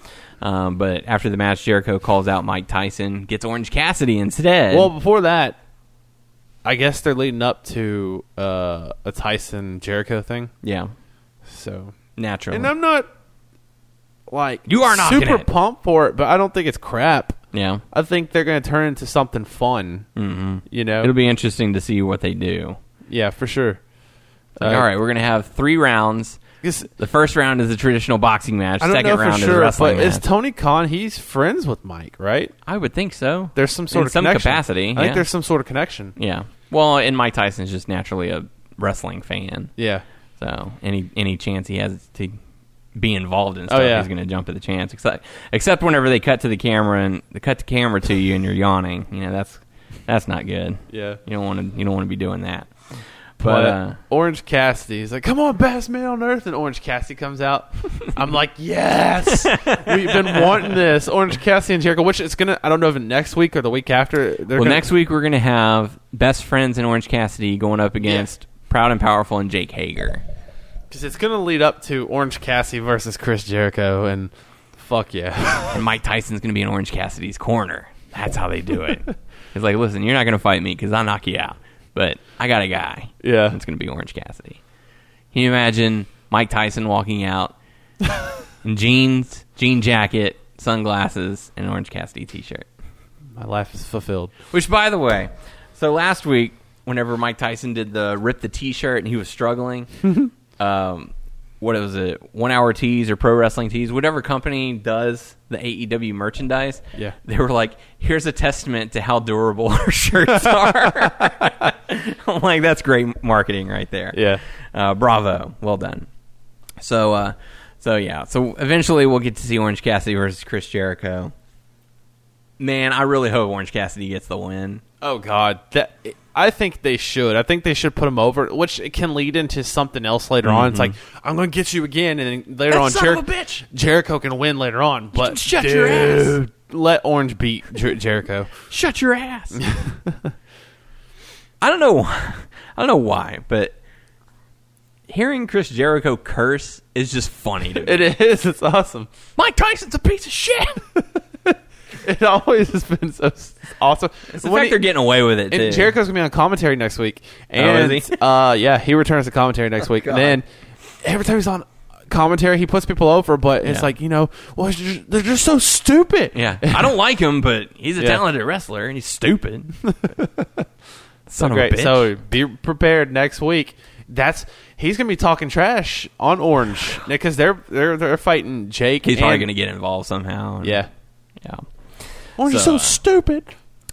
Um, but after the match, Jericho calls out Mike Tyson, gets Orange Cassidy instead. Well, before that, I guess they're leading up to uh, a Tyson Jericho thing. yeah, So, naturally. and I'm not like You are knocking super pumped for it, but I don't think it's crap. yeah, I think they're going to turn into something fun. Mm-hmm. You know, it'll be interesting to see what they do. yeah, for sure. Like, all right, we're gonna have three rounds. 'cause The first round is a traditional boxing match. I don't Second know for round is a sure, wrestling but is. Tony Khan? He's friends with Mike, right? I would think so. There's some sort In of some connection. capacity. I yeah. think there's some sort of connection. Yeah. Well, and Mike Tyson's just naturally a wrestling fan. Yeah, So any any chance he has to be involved in Oh, stuff, yeah. he's going to jump at the chance. Except except whenever they cut to the camera and they cut the camera to you and you're yawning. You know that's that's not good. yeah. You don't want to you don't want to be doing that. But uh, Orange Cassidy, he's like, "Come on, best man on earth!" And Orange Cassidy comes out. I'm like, "Yes, we've been wanting this." Orange Cassidy and Jericho, which it's gonna. I don't know if next week or the week after. Well, gonna, next week we're going to have best friends in Orange Cassidy going up against Proud and Powerful and Jake Hager. because it's gonna lead up to Orange Cassidy versus Chris Jericho, and fuck yeah, and Mike Tyson's going to be in Orange Cassidy's corner. That's how they do it. It's like, listen, you're not going to fight me because I'll knock you out, but I got a guy. yeah. It's going to be Orange Cassidy. Can you imagine Mike Tyson walking out in jeans, jean jacket, sunglasses, and Orange Cassidy t-shirt? My life is fulfilled. Which, by the way, so last week, whenever Mike Tyson did the rip the t-shirt and he was struggling, um, what was it, One Hour Tees or Pro Wrestling Tees, whatever company does the AEW merchandise. Yeah. they were like, "Here's a testament to how durable our shirts are." I'm like, "That's great marketing right there." Yeah. uh, bravo, well done. So, uh, so yeah, so eventually we'll get to see Orange Cassidy versus Chris Jericho. Man, I really hope Orange Cassidy gets the win. Oh God, that I think they should. I think they should put him over, which can lead into something else later on. It's mm-hmm. like I'm going to get you again, and then later That on, Jer- bitch! Jericho can win later on. But can shut dude, your ass. Let Orange beat Jer- Jericho. Shut your ass. I don't know. I don't know why, but hearing Chris Jericho curse is just funny to me. It is. It's awesome. Mike Tyson's a piece of shit. It always has been so awesome. It's the When fact he- they're getting away with it. and too. Jericho's gonna be on commentary next week, Oh, and is he? uh, yeah, he returns to commentary next week. And then every time he's on commentary, he puts people over, but it's Yeah. like you know, well, just- they're just so stupid. Yeah, I don't like him, but he's a Yeah. talented wrestler and he's stupid. so Son of a great. bitch. So be prepared next week. That's he's gonna be talking trash on Orange because they're they're they're fighting Jake. he's probably going to get involved somehow. yeah. yeah. Orange is So, so uh, stupid.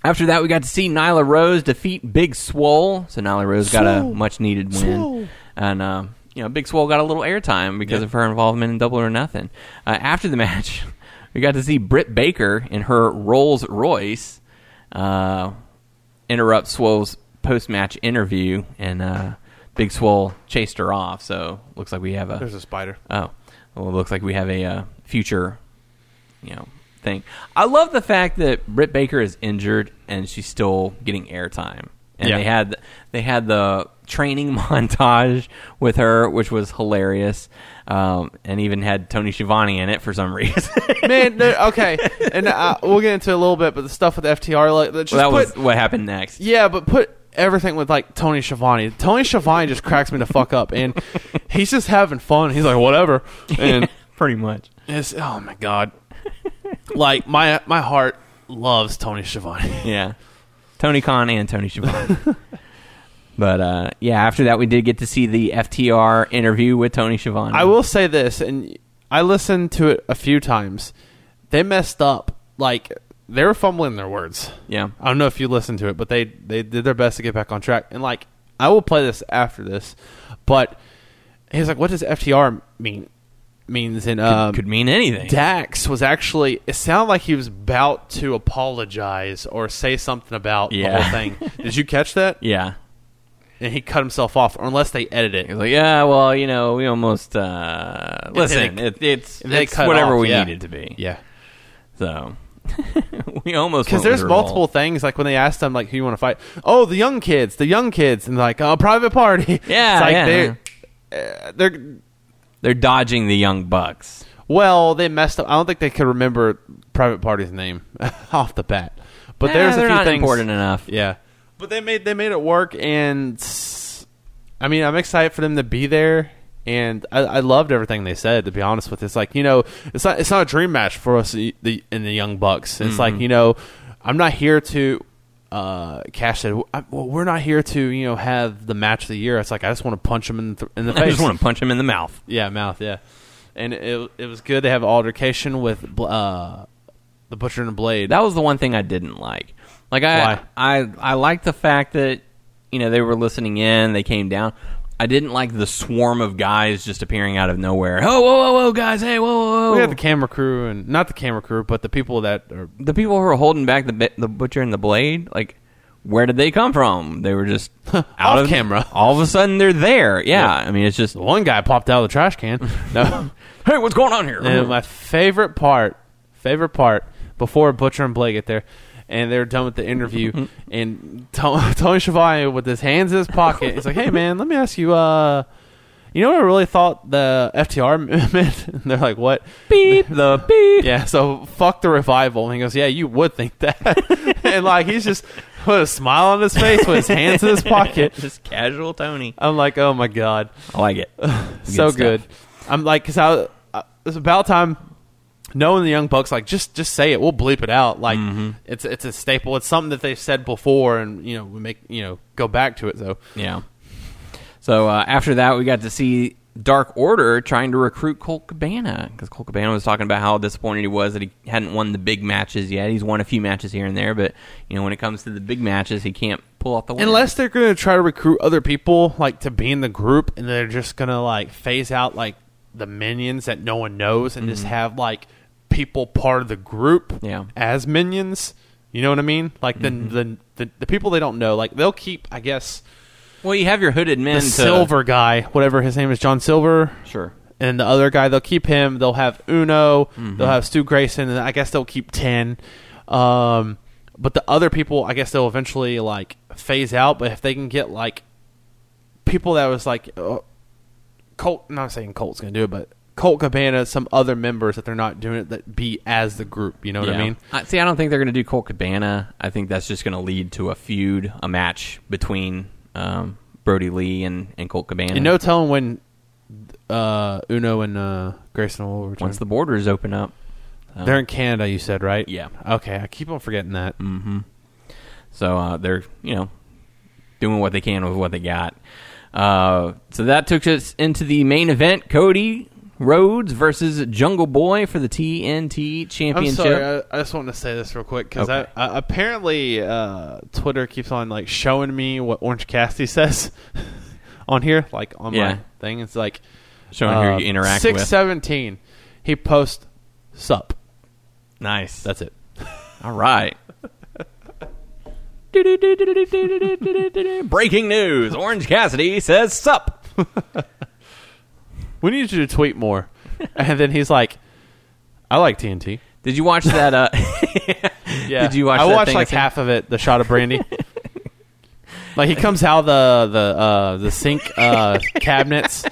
After that, we got to see Nyla Rose defeat Big Swole. So Nyla Rose got a Swole. much needed win, Swole. and uh, you know Big Swole got a little airtime because of her involvement in Double or Nothing. Uh, after the match, we got to see Britt Baker in her Rolls Royce uh, interrupt Swole's post match interview, and uh, Big Swole chased her off. So looks like we have a There's a spider. Oh, well, it looks like we have a uh, future, you know, thing. I love the fact that Britt Baker is injured and she's still getting airtime. And Yeah. they had they had the training montage with her, which was hilarious, um, and even had Tony Schiavone in it for some reason. Man, okay, and uh, we'll get into it a little bit, but the stuff with FTR, like, just Well, that put, was what happened next. Yeah, but put everything with like Tony Schiavone. Tony Schiavone just cracks me the fuck up, and he's just having fun. He's like whatever, and Pretty much. it's oh my god, like my my heart loves Tony Schiavone. Yeah. Tony Khan and Tony Schiavone. but uh, yeah, after that, we did get to see the FTR interview with Tony Schiavone. I will say this, and I listened to it a few times. They messed up, like they were fumbling their words. Yeah. I don't know if you listened to it, but they they did their best to get back on track. And like I will play this after this, but he's like, "What does FTR mean?" Means in um, Could mean anything. Dax was actually. It sounded like he was about to apologize or say something about the whole thing. Did you catch that? yeah. And he cut himself off, or unless they edit it. He's like, yeah, well, you know, we almost uh, listen. It, it's they it's cut whatever off, we yeah. need it to be. Yeah, So we almost because went there's with Revolt. multiple things. Like when they asked them, like, "Who you want to fight?" Oh, the young kids, the young kids, and like, "Oh, private party." Yeah, it's like yeah. they're uh, they're They're dodging the young bucks. Well, they messed up. I don't think they could remember Private Party's name off the bat. But Nah, there's a they're few not things important enough. Yeah, but they made they made it work, and I mean, I'm excited for them to be there. And I, I loved everything they said. To be honest with you, it's like you know, it's not it's not a dream match for us the the- in the Young Bucks. It's Mm-hmm. like you know, I'm not here to. Uh, Cash said, "Well, we're not here to you know have the match of the year." It's like I just want to punch him in the, in the I just want to punch him in the mouth. Yeah, mouth. Yeah, and it it was good to have altercation with uh, the butcher and the blade. That was the one thing I didn't like. Like I, Why? I, I liked the fact that you know they were listening in. They came down. I didn't like the swarm of guys just appearing out of nowhere. Oh, whoa, whoa, whoa, guys! Hey, whoa, whoa, whoa! we had the camera crew and not the camera crew, but the people that are the people who are holding back the the butcher and the blade, like where did they come from? They were just out Off of camera. All of a sudden, they're there. Yeah, Yeah. I mean, it's just one guy popped out of the trash can. No, hey, what's going on here? and my favorite part, favorite part before butcher and blade get there. And they're done with the interview, and Tony, Tony Schiavone with his hands in his pocket, he's like, "Hey man, let me ask you, uh, you know what I really thought the FTR meant?" And they're like, "What?" beep the beep. Yeah, so fuck the revival. And he goes, Yeah, you would think that. and like he's just put a smile on his face with his hands in his pocket. just casual Tony. I'm like, oh my god, I like it. so stuff. good. I'm like, cause I, I it's about time. Knowing the young bucks, like just just say it. We'll bleep it out. Like Mm-hmm. it's it's a staple. It's something that they've said before, and you know we make you know go back to it. So Yeah. So uh, after that, we got to see Dark Order trying to recruit Colt Cabana because Colt Cabana was talking about how disappointed he was that he hadn't won the big matches yet. He's won a few matches here and there, but you know when it comes to the big matches, he can't pull off the win. Unless they're going to try to recruit other people like to be in the group, and they're just going to like phase out like the minions that no one knows, and just have like people part of the group. Yeah. as minions. You know what I mean? Like the, Mm-hmm. the the the people they don't know, like they'll keep, I guess, well, you have your hooded men the to silver guy, whatever his name is, John Silver. Sure. and the other guy they'll keep him. They'll have Uno. Mm-hmm. They'll have Stu Grayson, and I guess they'll keep ten. Um, but the other people, I guess they'll eventually like phase out. But if they can get like people that was like uh, Colt, not saying Colt's gonna do it, but Colt Cabana, some other members that they're not doing it that be as the group. You know what I mean? I, see, I don't think they're going to do Colt Cabana. I think that's just going to lead to a feud, a match between um, Brodie Lee and, and Colt Cabana. You no telling when uh, Uno and uh, Grayson will return. once the borders open up. So, they're in Canada, you said, right? Yeah. Okay, I keep on forgetting that. Mm-hmm. So uh, they're you know doing what they can with what they got. Uh, so that took us into the main event: Cody Rhodes versus Jungle Boy for the TNT Championship. I'm sorry. I, I just want to say this real quick because Okay. Apparently uh, Twitter keeps on like showing me what Orange Cassidy says on here, like on Yeah. my thing. It's like Showing who you interact six with. seventeen. He posts sup. Nice. That's it. All right. Breaking news: Orange Cassidy says sup. We need you to tweet more. and then he's like, I like TNT. Did you watch that? Uh, Yeah. Did you watch? I that watched thing like half of it. The shot of brandy. like he comes out the the uh, the sink uh, cabinets.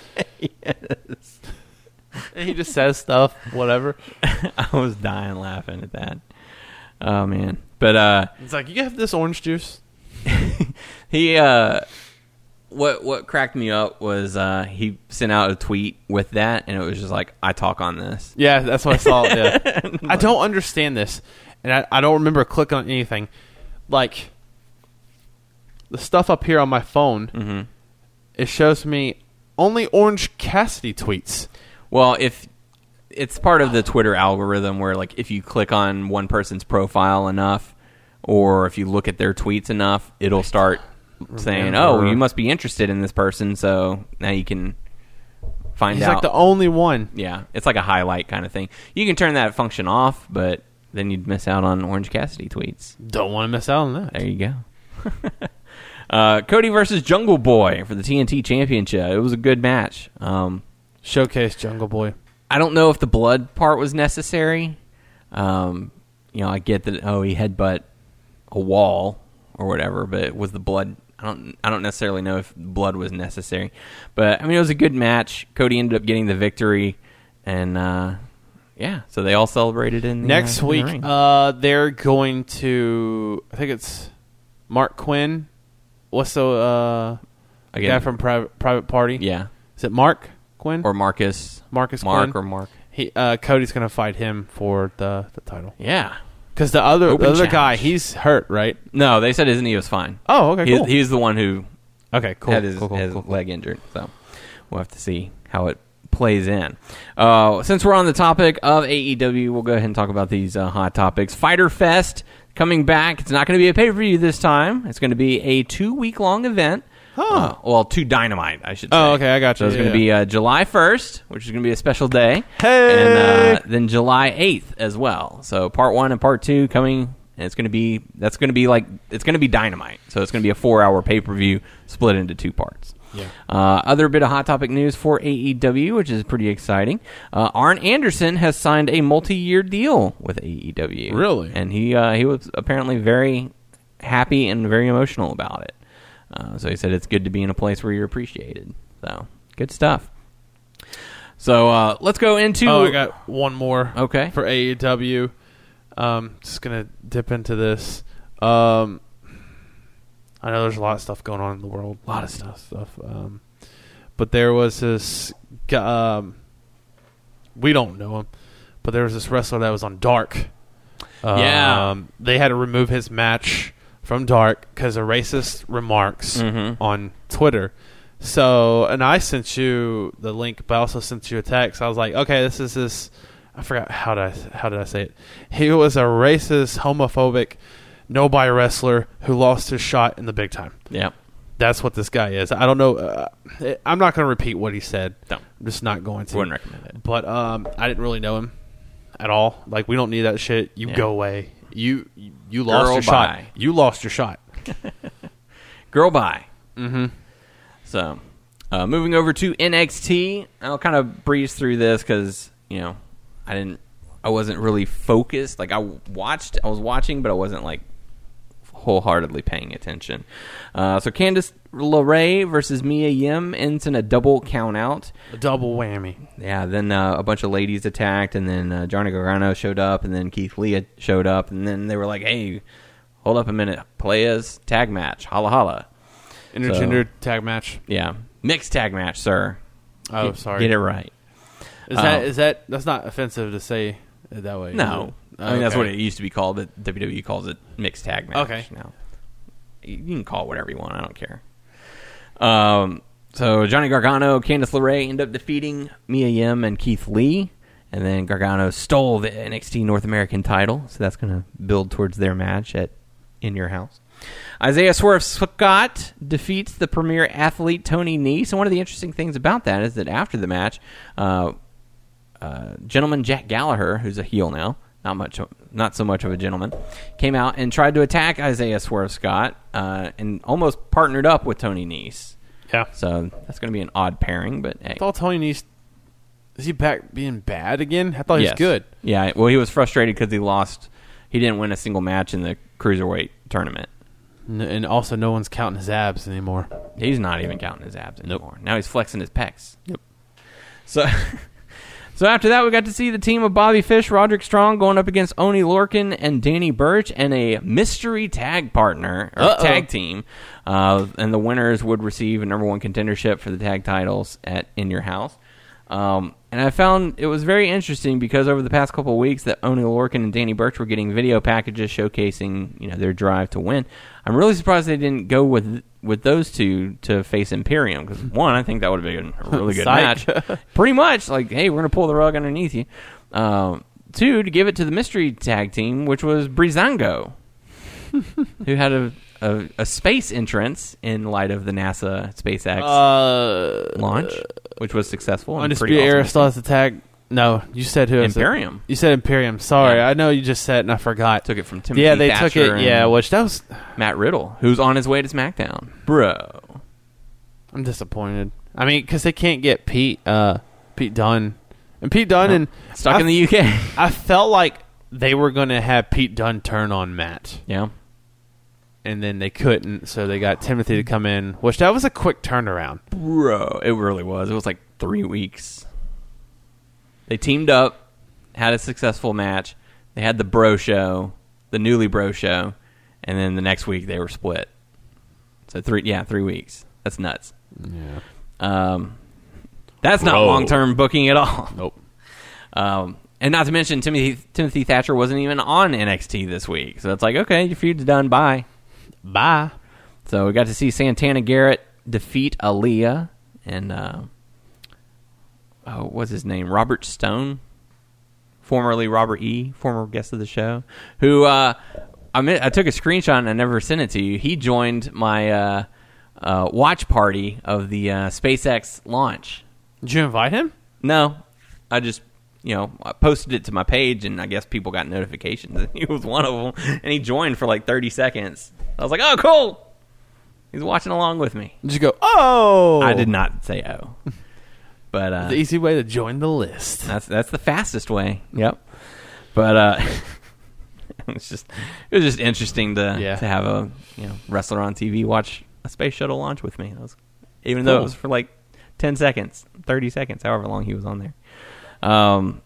And he just says stuff, whatever. I was dying laughing at that. Oh man, but uh, It's like you have this orange juice. he uh, what what cracked me up was uh, he sent out a tweet with that, and it was just like, "I talk on this." Yeah, that's what I saw. Yeah. I don't understand this, and I, I don't remember clicking on anything. Like the stuff up here on my phone, Mm-hmm. it shows me only Orange Cassidy tweets. Well, if it's part of the Twitter algorithm where like if you click on one person's profile enough or if you look at their tweets enough, it'll start saying, Remember. "Oh, you must be interested in this person." So now you can find He's out. like the only one. yeah, it's like a highlight kind of thing. You can turn that function off, but then you'd miss out on Orange Cassidy tweets. Don't want to miss out on that. There you go. uh, Cody versus Jungle Boy for the TNT Championship. It was a good match. Um, Showcase Jungle Boy. I don't know if the blood part was necessary. Um, you know, I get that. Oh, he headbutt a wall or whatever, but was the blood? I don't. I don't necessarily know if blood was necessary. But I mean, it was a good match. Cody ended up getting the victory, and uh, yeah, so they all celebrated in the, Next uh, in the week, uh, they're going to. I think it's Marq Quen. What's the uh, Again, guy from Private Private Party? yeah, Is it Marq Quen or Marcus, Marcus Marq Quen? or Mark. He uh, Cody's going to fight him for the the title Yeah. Because the other Open the other guy he's hurt, right? No, they said his knee was fine. Oh, okay, He- cool. He's the one who okay, cool. had his, cool, cool, his cool, cool. leg injured. So we'll have to see how it plays in. Uh, since we're on the topic of AEW, we'll go ahead and talk about these uh, hot topics. Fyter Fest coming back. It's not going to be a pay per view this time. It's going to be a two week long event. Uh, well, two dynamite, I should say. Oh, okay, I got So you. it's going Yeah, to be uh, July 1st, which is going to be a special day. Hey! And uh, then July 8th as well. So part one and part two coming. And it's going to be, that's going to be like, it's going to be dynamite. So it's going to be a four hour pay per view split into two parts. Yeah. Uh, other bit of hot topic news for AEW, which is pretty exciting. Uh, Arn Anderson has signed a multi-year deal with AEW. Really? And he uh, he was apparently very happy and very emotional about it. Uh, so he said it's good to be in a place where you're appreciated. So good stuff. So uh, let's go into. Oh, I got one more. Okay. For AEW, um, just gonna dip into this. Um, I know there's a lot of stuff going on in the world. A lot of stuff. Stuff. Um, but there was this. Um, we don't know him, but there was this wrestler that was on Dark. Yeah. Um, they had to remove his match from Dark because of racist remarks Mhm. on Twitter. So, and I sent you the link, but I also sent you a text. I was like, okay, this is this. I forgot how did I how did I say it? He was a racist, homophobic, no nobody wrestler who lost his shot in the big time. Yeah. That's what this guy is. I don't know. Uh, I'm not going to repeat what he said. No. I'm just not going to. Wouldn't recommend it. But um, I didn't really know him at all. Like we don't need that shit. You Yeah. go away. You you lost Girl, your shot. You lost your shot. Girl bye. Mm-hmm. So, uh, moving over to NXT, I'll kind of breeze through this because you know I didn't, I wasn't really focused. Like I watched, I was watching, but I wasn't like wholeheartedly paying attention. Uh, so Candice LeRae versus Mia Yim ends in a double count out. A double whammy. Yeah, then uh, a bunch of ladies attacked, and then uh, Johnny Gargano showed up, and then Keith Lee showed up, and then they were like, "Hey, hold up a minute, players tag match, holla holla." Intergender tag match. Yeah, mixed tag match, sir. Oh, Get- sorry. Get it right. Is that Oh. is that that's not offensive to say it that way? No? I mean that's what it used to be called, but WWE calls it mixed tag match. Okay. now you can call it whatever you want. I don't care. Um, so Johnny Gargano, Candice LeRae end up defeating Mia Yim and Keith Lee, and then Gargano stole the NXT North American title, so that's going to build towards their match at In Your House. Isaiah Swerve Scott defeats the premier athlete Tony Nese, and one of the interesting things about that is that after the match, uh, uh, gentleman Jack Gallagher, who's a heel now, not much, not so much of a gentleman, came out and tried to attack Isaiah Swerve Scott, uh, and almost partnered up with Tony Nese. Yeah. So that's going to be an odd pairing, but hey, I thought Tony Nese is he back being bad again? I thought he Yes. was good. Yeah, well, he was frustrated because he lost. He didn't win a single match in the cruiserweight tournament. And also, no one's counting his abs anymore. He's not even counting his abs anymore. Now he's flexing his pecs. Yep. So, so after that, we got to see the team of Bobby Fish, Roderick Strong going up against Oney Lorcan and Danny Burch, and a mystery tag partner or Uh-oh. tag team. Uh, and the winners would receive a number one contendership for the tag titles at In Your House. Um, and I found it was very interesting because over the past couple of weeks that Oney Lorcan and Danny Burch were getting video packages showcasing you know their drive to win. I'm really surprised they didn't go with with those two to face Imperium because one, I think that would have been a really good match. Pretty much like, hey, we're gonna pull the rug underneath you. Um, two, to give it to the mystery tag team, which was Breezango, who had a, a a space entrance in light of the NASA SpaceX Uh, launch, which was successful. Undisputed Era awesome. still has the. No, you said who? Imperium. You said Imperium. Sorry, Yeah. I know you just said it and I forgot. Took it from Timothy yeah, they Thatcher took it. Yeah, which that was. Matt Riddle, who's on his way to SmackDown. Bro. I'm disappointed. I mean, because they can't get Pete, uh, Pete Dunne, and Pete Dunne, and Stuck I, in the UK. I felt like they were going to have Pete Dunne turn on Matt, yeah. And then they couldn't, so they got Timothy to come in, which that was a quick turnaround. Bro. It really was. It was like three weeks. They teamed up, had a successful match. They had the bro show, the newly bro show, and then the next week they were split. So three, yeah, three weeks. That's nuts. Yeah. Um, that's not Bro. long term booking at all. Nope. Um, and not to mention Timothy Timothy Thatcher wasn't even on NXT this week, so it's like okay, your feud's done. Bye. Bye. So we got to see Santana Garrett defeat Aaliyah and uh, oh, what's his name? Robert Stone, formerly Robert E, former guest of the show, who uh, I mean, I took a screenshot and I never sent it to you. He joined my uh, uh, watch party of the uh, SpaceX launch. Did you invite him? No, I just you know I posted it to my page, and I guess people got notifications. And he was one of them, and he joined for like thirty seconds. I was like, "Oh, cool." He's watching along with me. You go? Oh, I did not say "oh," but uh, The easy way to join the list. that's that's the fastest way. Yep. But uh, it's just it was just interesting to Yeah. to have a you know wrestler on TV watch a space shuttle launch with me. That was, even though it was for like ten seconds, thirty seconds, however long he was on there. Um,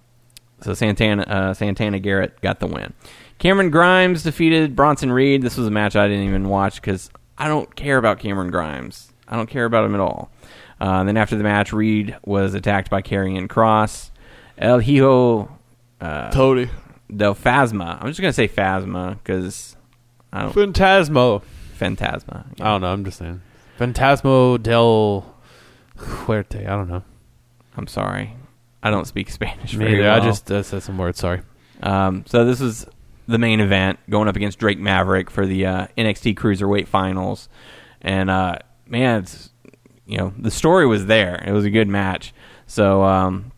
so Santana uh, Santana Garrett got the win. Cameron Grimes defeated Bronson Reed. This was a match I didn't even watch because I don't care about Cameron Grimes. I don't care about him at all. Uh, then after the match, Reed was attacked by Karrion Kross. El Hijo uh, del Phasma. I'm just gonna say Phasma because I don't Phantasmo. Phantasma. I don't know. I'm just saying. Phantasmo del fuerte. I don't know. I'm sorry. I don't speak Spanish Me very either. well. I just uh, said some words. Sorry. Um, so this was the main event going up against Drake Maverick for the uh, NXT Cruiserweight Finals, and uh, man, it's you know the story was there. It was a good match. So um,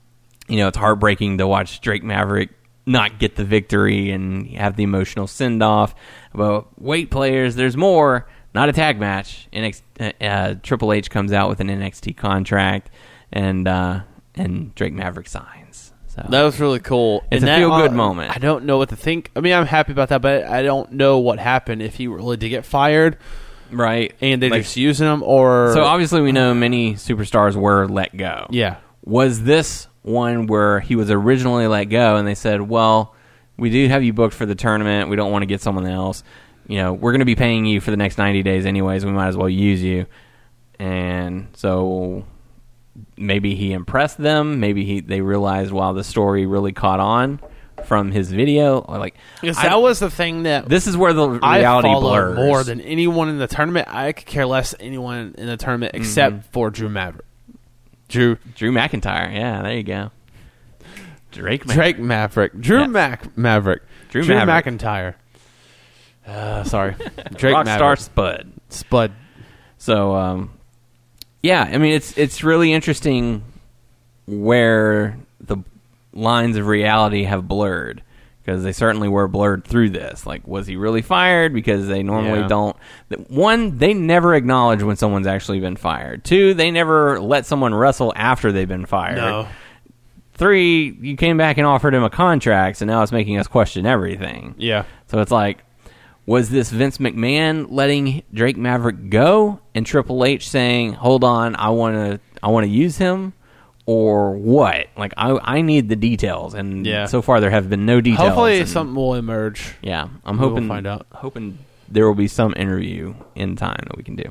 you know it's heartbreaking to watch Drake Maverick not get the victory and have the emotional send off. But wait, players, there's more. Not a tag match. NXT, uh, uh, Triple H comes out with an NXT contract, and uh, and Drake Maverick signs. So That was really cool. It's And a feel-good uh, moment. I don't know what to think. I mean, I'm happy about that, but I don't know what happened if he really did get fired right, and they're Like- just using him, or So obviously, we know many superstars were let go. yeah, Was this one where he was originally let go, and they said, "Well, we do have you booked for the tournament. We don't want to get someone else. You know, we're going to be paying you for the next ninety days anyways. We might as well use you." And so maybe he impressed them. Maybe he they realized, wow, the story really caught on from his video. Like because I- that was the thing that this is where the reality follow blurs more than anyone in the tournament. I could care less anyone in the tournament except for Drew Maverick. Drew Drew McIntyre. Yeah, there you go. Drake. Drake Maverick. Drew Yeah. Mac Maverick. Drew Maverick. McIntyre. Uh, sorry, Drake Rockstar Maverick. Spud. Spud. So, um, yeah, I mean, it's it's really interesting where the lines of reality have blurred because they certainly were blurred through this. Like, was he really fired? Because they normally Yeah. don't. One, they never acknowledge when someone's actually been fired. Two, they never let someone wrestle after they've been fired. No. Three, you came back and offered him a contract, so now it's making us question everything. Yeah. So it's like, was this Vince McMahon letting Drake Maverick go, and Triple H saying, "Hold on, I want to, I want to use him," or what? Like, I, I need the details, and Yeah. so far there have been no details. Hopefully and- something will emerge. Yeah, I'm We hoping find out. Hoping there will be some interview in time that we can do.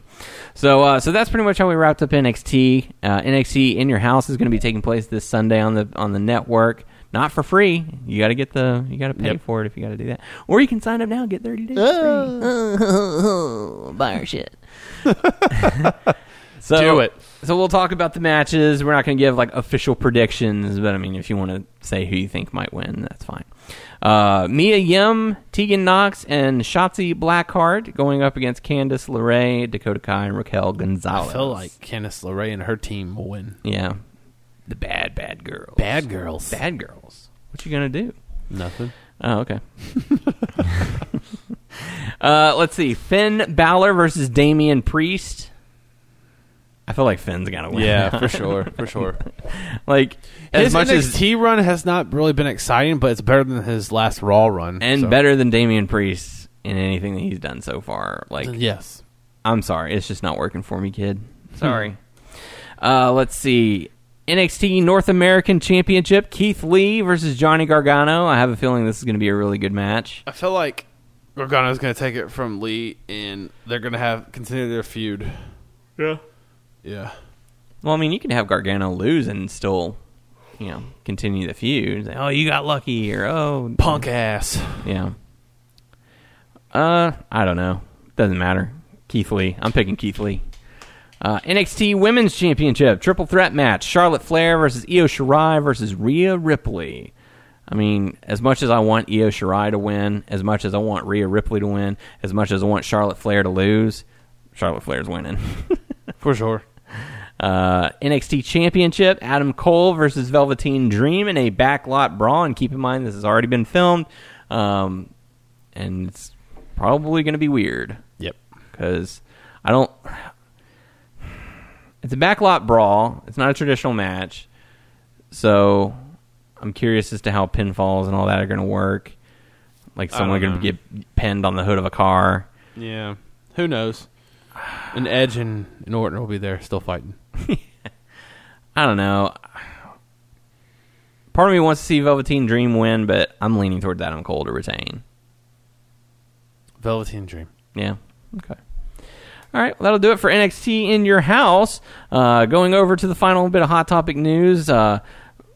So, uh, so that's pretty much how we wrapped up NXT. Uh, NXT in your house is going to be taking place this Sunday on the on the network. Not for free. You got to get the. You got to pay Yep. for it if you got to do that. Or you can sign up now and get thirty days free. Buy our shit. so Do it. So we'll talk about the matches. We're not going to give like official predictions, but I mean, if you want to say who you think might win, that's fine. Uh, Mia Yim, Tegan Knox, and Shotzi Blackheart going up against Candice LeRae, Dakota Kai, and Raquel Gonzalez. I feel like Candice LeRae and her team will win. yeah, the bad bad girls. Bad girls. bad girls. What you gonna do? Nothing. Oh, okay. uh, let's see. Finn Balor versus Damian Priest. I feel like Finn's gonna win. Yeah, for sure, for sure. like as His much as T run has not really been exciting, but it's better than his last Raw run. and so- better than Damian Priest in anything that he's done so far. Like yes, I'm sorry, it's just not working for me, kid. Sorry. uh, let's see. NXT North American Championship: Keith Lee versus Johnny Gargano. I have a feeling this is going to be a really good match. I feel like Gargano's going to take it from Lee, and they're going to have continue their feud. Yeah, yeah. Well, I mean, you can have Gargano lose and still, you know, continue the feud. Say, oh, you got lucky, or oh, Punk ass. yeah. Uh, I don't know. Doesn't matter. Keith Lee. I'm picking Keith Lee. Uh, NXT Women's Championship triple threat match: Charlotte Flair versus Io Shirai versus Rhea Ripley. I mean, as much as I want Io Shirai to win, as much as I want Rhea Ripley to win, as much as I want Charlotte Flair to lose, Charlotte Flair's winning. For sure. Uh, NXT Championship: Adam Cole versus Velveteen Dream in a backlot brawl. And keep in mind, this has already been filmed, um, and it's probably going to be weird Yep. because I don't. It's a backlot brawl. It's not a traditional match, so I'm curious as to how pinfalls and all that are going to work. Like someone going to get pinned on the hood of a car. Yeah. Who knows? And Edge and, and Orton will be there still fighting. I don't know. Part of me wants to see Velveteen Dream win, but I'm leaning towards Adam Cole to retain. Velveteen Dream. Yeah. Okay. All right. Well, that'll do it for NXT in your house. Uh, going over to the final bit of hot topic news. Uh,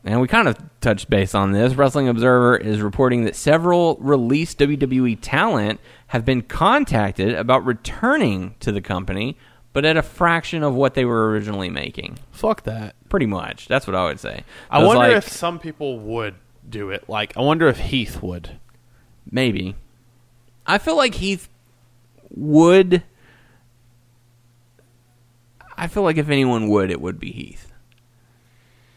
and we kind of touched base on this. Wrestling Observer is reporting that several released WWE talent have been contacted about returning to the company, but at a fraction of what they were originally making. Fuck that. Pretty much. That's what I would say. I was wonder like, if some people would do it. Like, I wonder if Heath would. maybe. I feel like Heath would. I feel like if anyone would, it would be Heath.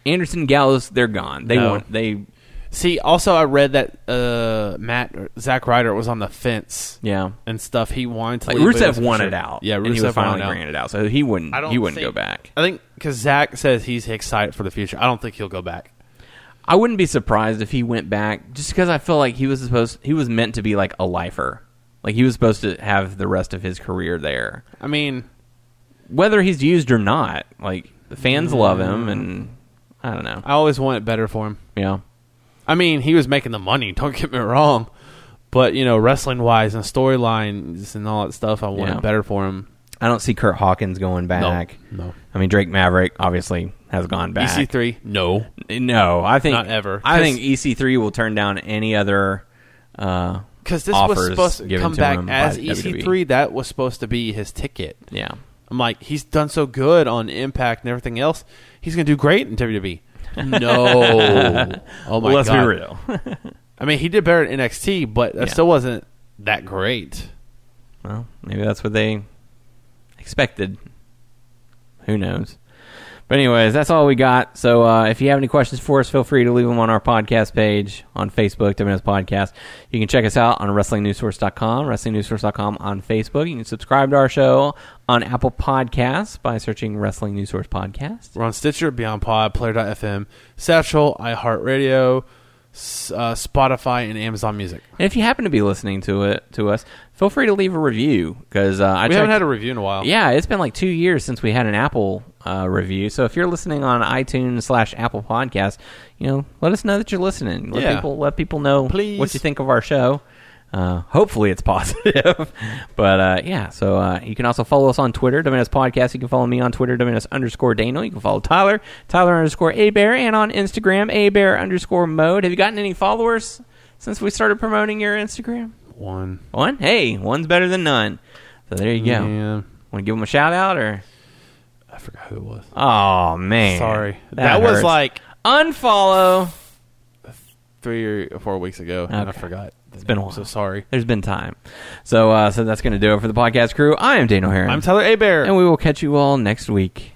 Anderson Gallows, they're gone. They No. want they See, also, I read that uh, Matt Zack Ryder was on the fence yeah. and stuff. He wanted to Like leave, but he Rusev wasn't wanted sure. out. Yeah, and he Rusev was finally wanted out. granted out, so he wouldn't. I don't He wouldn't think- go back. I think because Zack says he's excited for the future. I don't think he'll go back. I wouldn't be surprised if he went back, just because I feel like he was supposed. He was meant to be like a lifer. Like he was supposed to have the rest of his career there, I mean, whether he's used or not. Like the fans love him, and I don't know. I always want it better for him. Yeah, I mean, he was making the money. Don't get me wrong, but you know, wrestling wise and storylines and all that stuff, I want Yeah. it better for him. I don't see Kurt Hawkins going back. no. I mean Drake Maverick obviously has gone back. EC3, no. No, I think Not ever. I think EC3 will turn down any other. Uh, Because this offers was supposed to given come back him as EC3. That was supposed to be his ticket. yeah, I'm like, he's done so good on Impact and everything else. He's going to do great in WWE. No. oh my god. let's god. be real. I mean, he did better at NXT, but that Yeah. still wasn't that great. well, maybe that's what they expected. Who knows? But anyways, that's all we got. So uh, if you have any questions for us, feel free to leave them on our podcast page on Facebook, WNS Podcast. You can check us out on WrestlingNewsSource.com, WrestlingNewsSource.com on Facebook. You can subscribe to our show on Apple Podcasts by searching Wrestling News Source Podcast. We're on Stitcher, Beyond Pod, Player.fm, Satchel, iHeartRadio, uh, Spotify, and Amazon Music. And if you happen to be listening to it to us, feel free to leave a review because uh, I we haven't had a review in a while. Yeah, it's been like two years since we had an Apple uh, review. So if you're listening on iTunes slash Apple Podcast, you know, let us know that you're listening. Let Yeah. people let people know Please. what you think of our show. Uh, hopefully it's positive. but uh, yeah, so uh, you can also follow us on Twitter, WNS Podcast. You can follow me on Twitter, WNS underscore Daniel. You can follow Tyler, Tyler underscore A Bear, and on Instagram, A Bear underscore Mode. Have you gotten any followers since we started promoting your Instagram? One. One? Hey, one's better than none. So there you go. Yeah. Want to give them a shout out or? I forgot who it was. Oh man, Sorry. That, was like unfollow. three or four weeks ago, and I forgot. It's been a while. so sorry. There's been time, so uh, so that's gonna do it for the podcast crew. I am Daniel Heron, I'm Tyler Abear. and we will catch you all next week.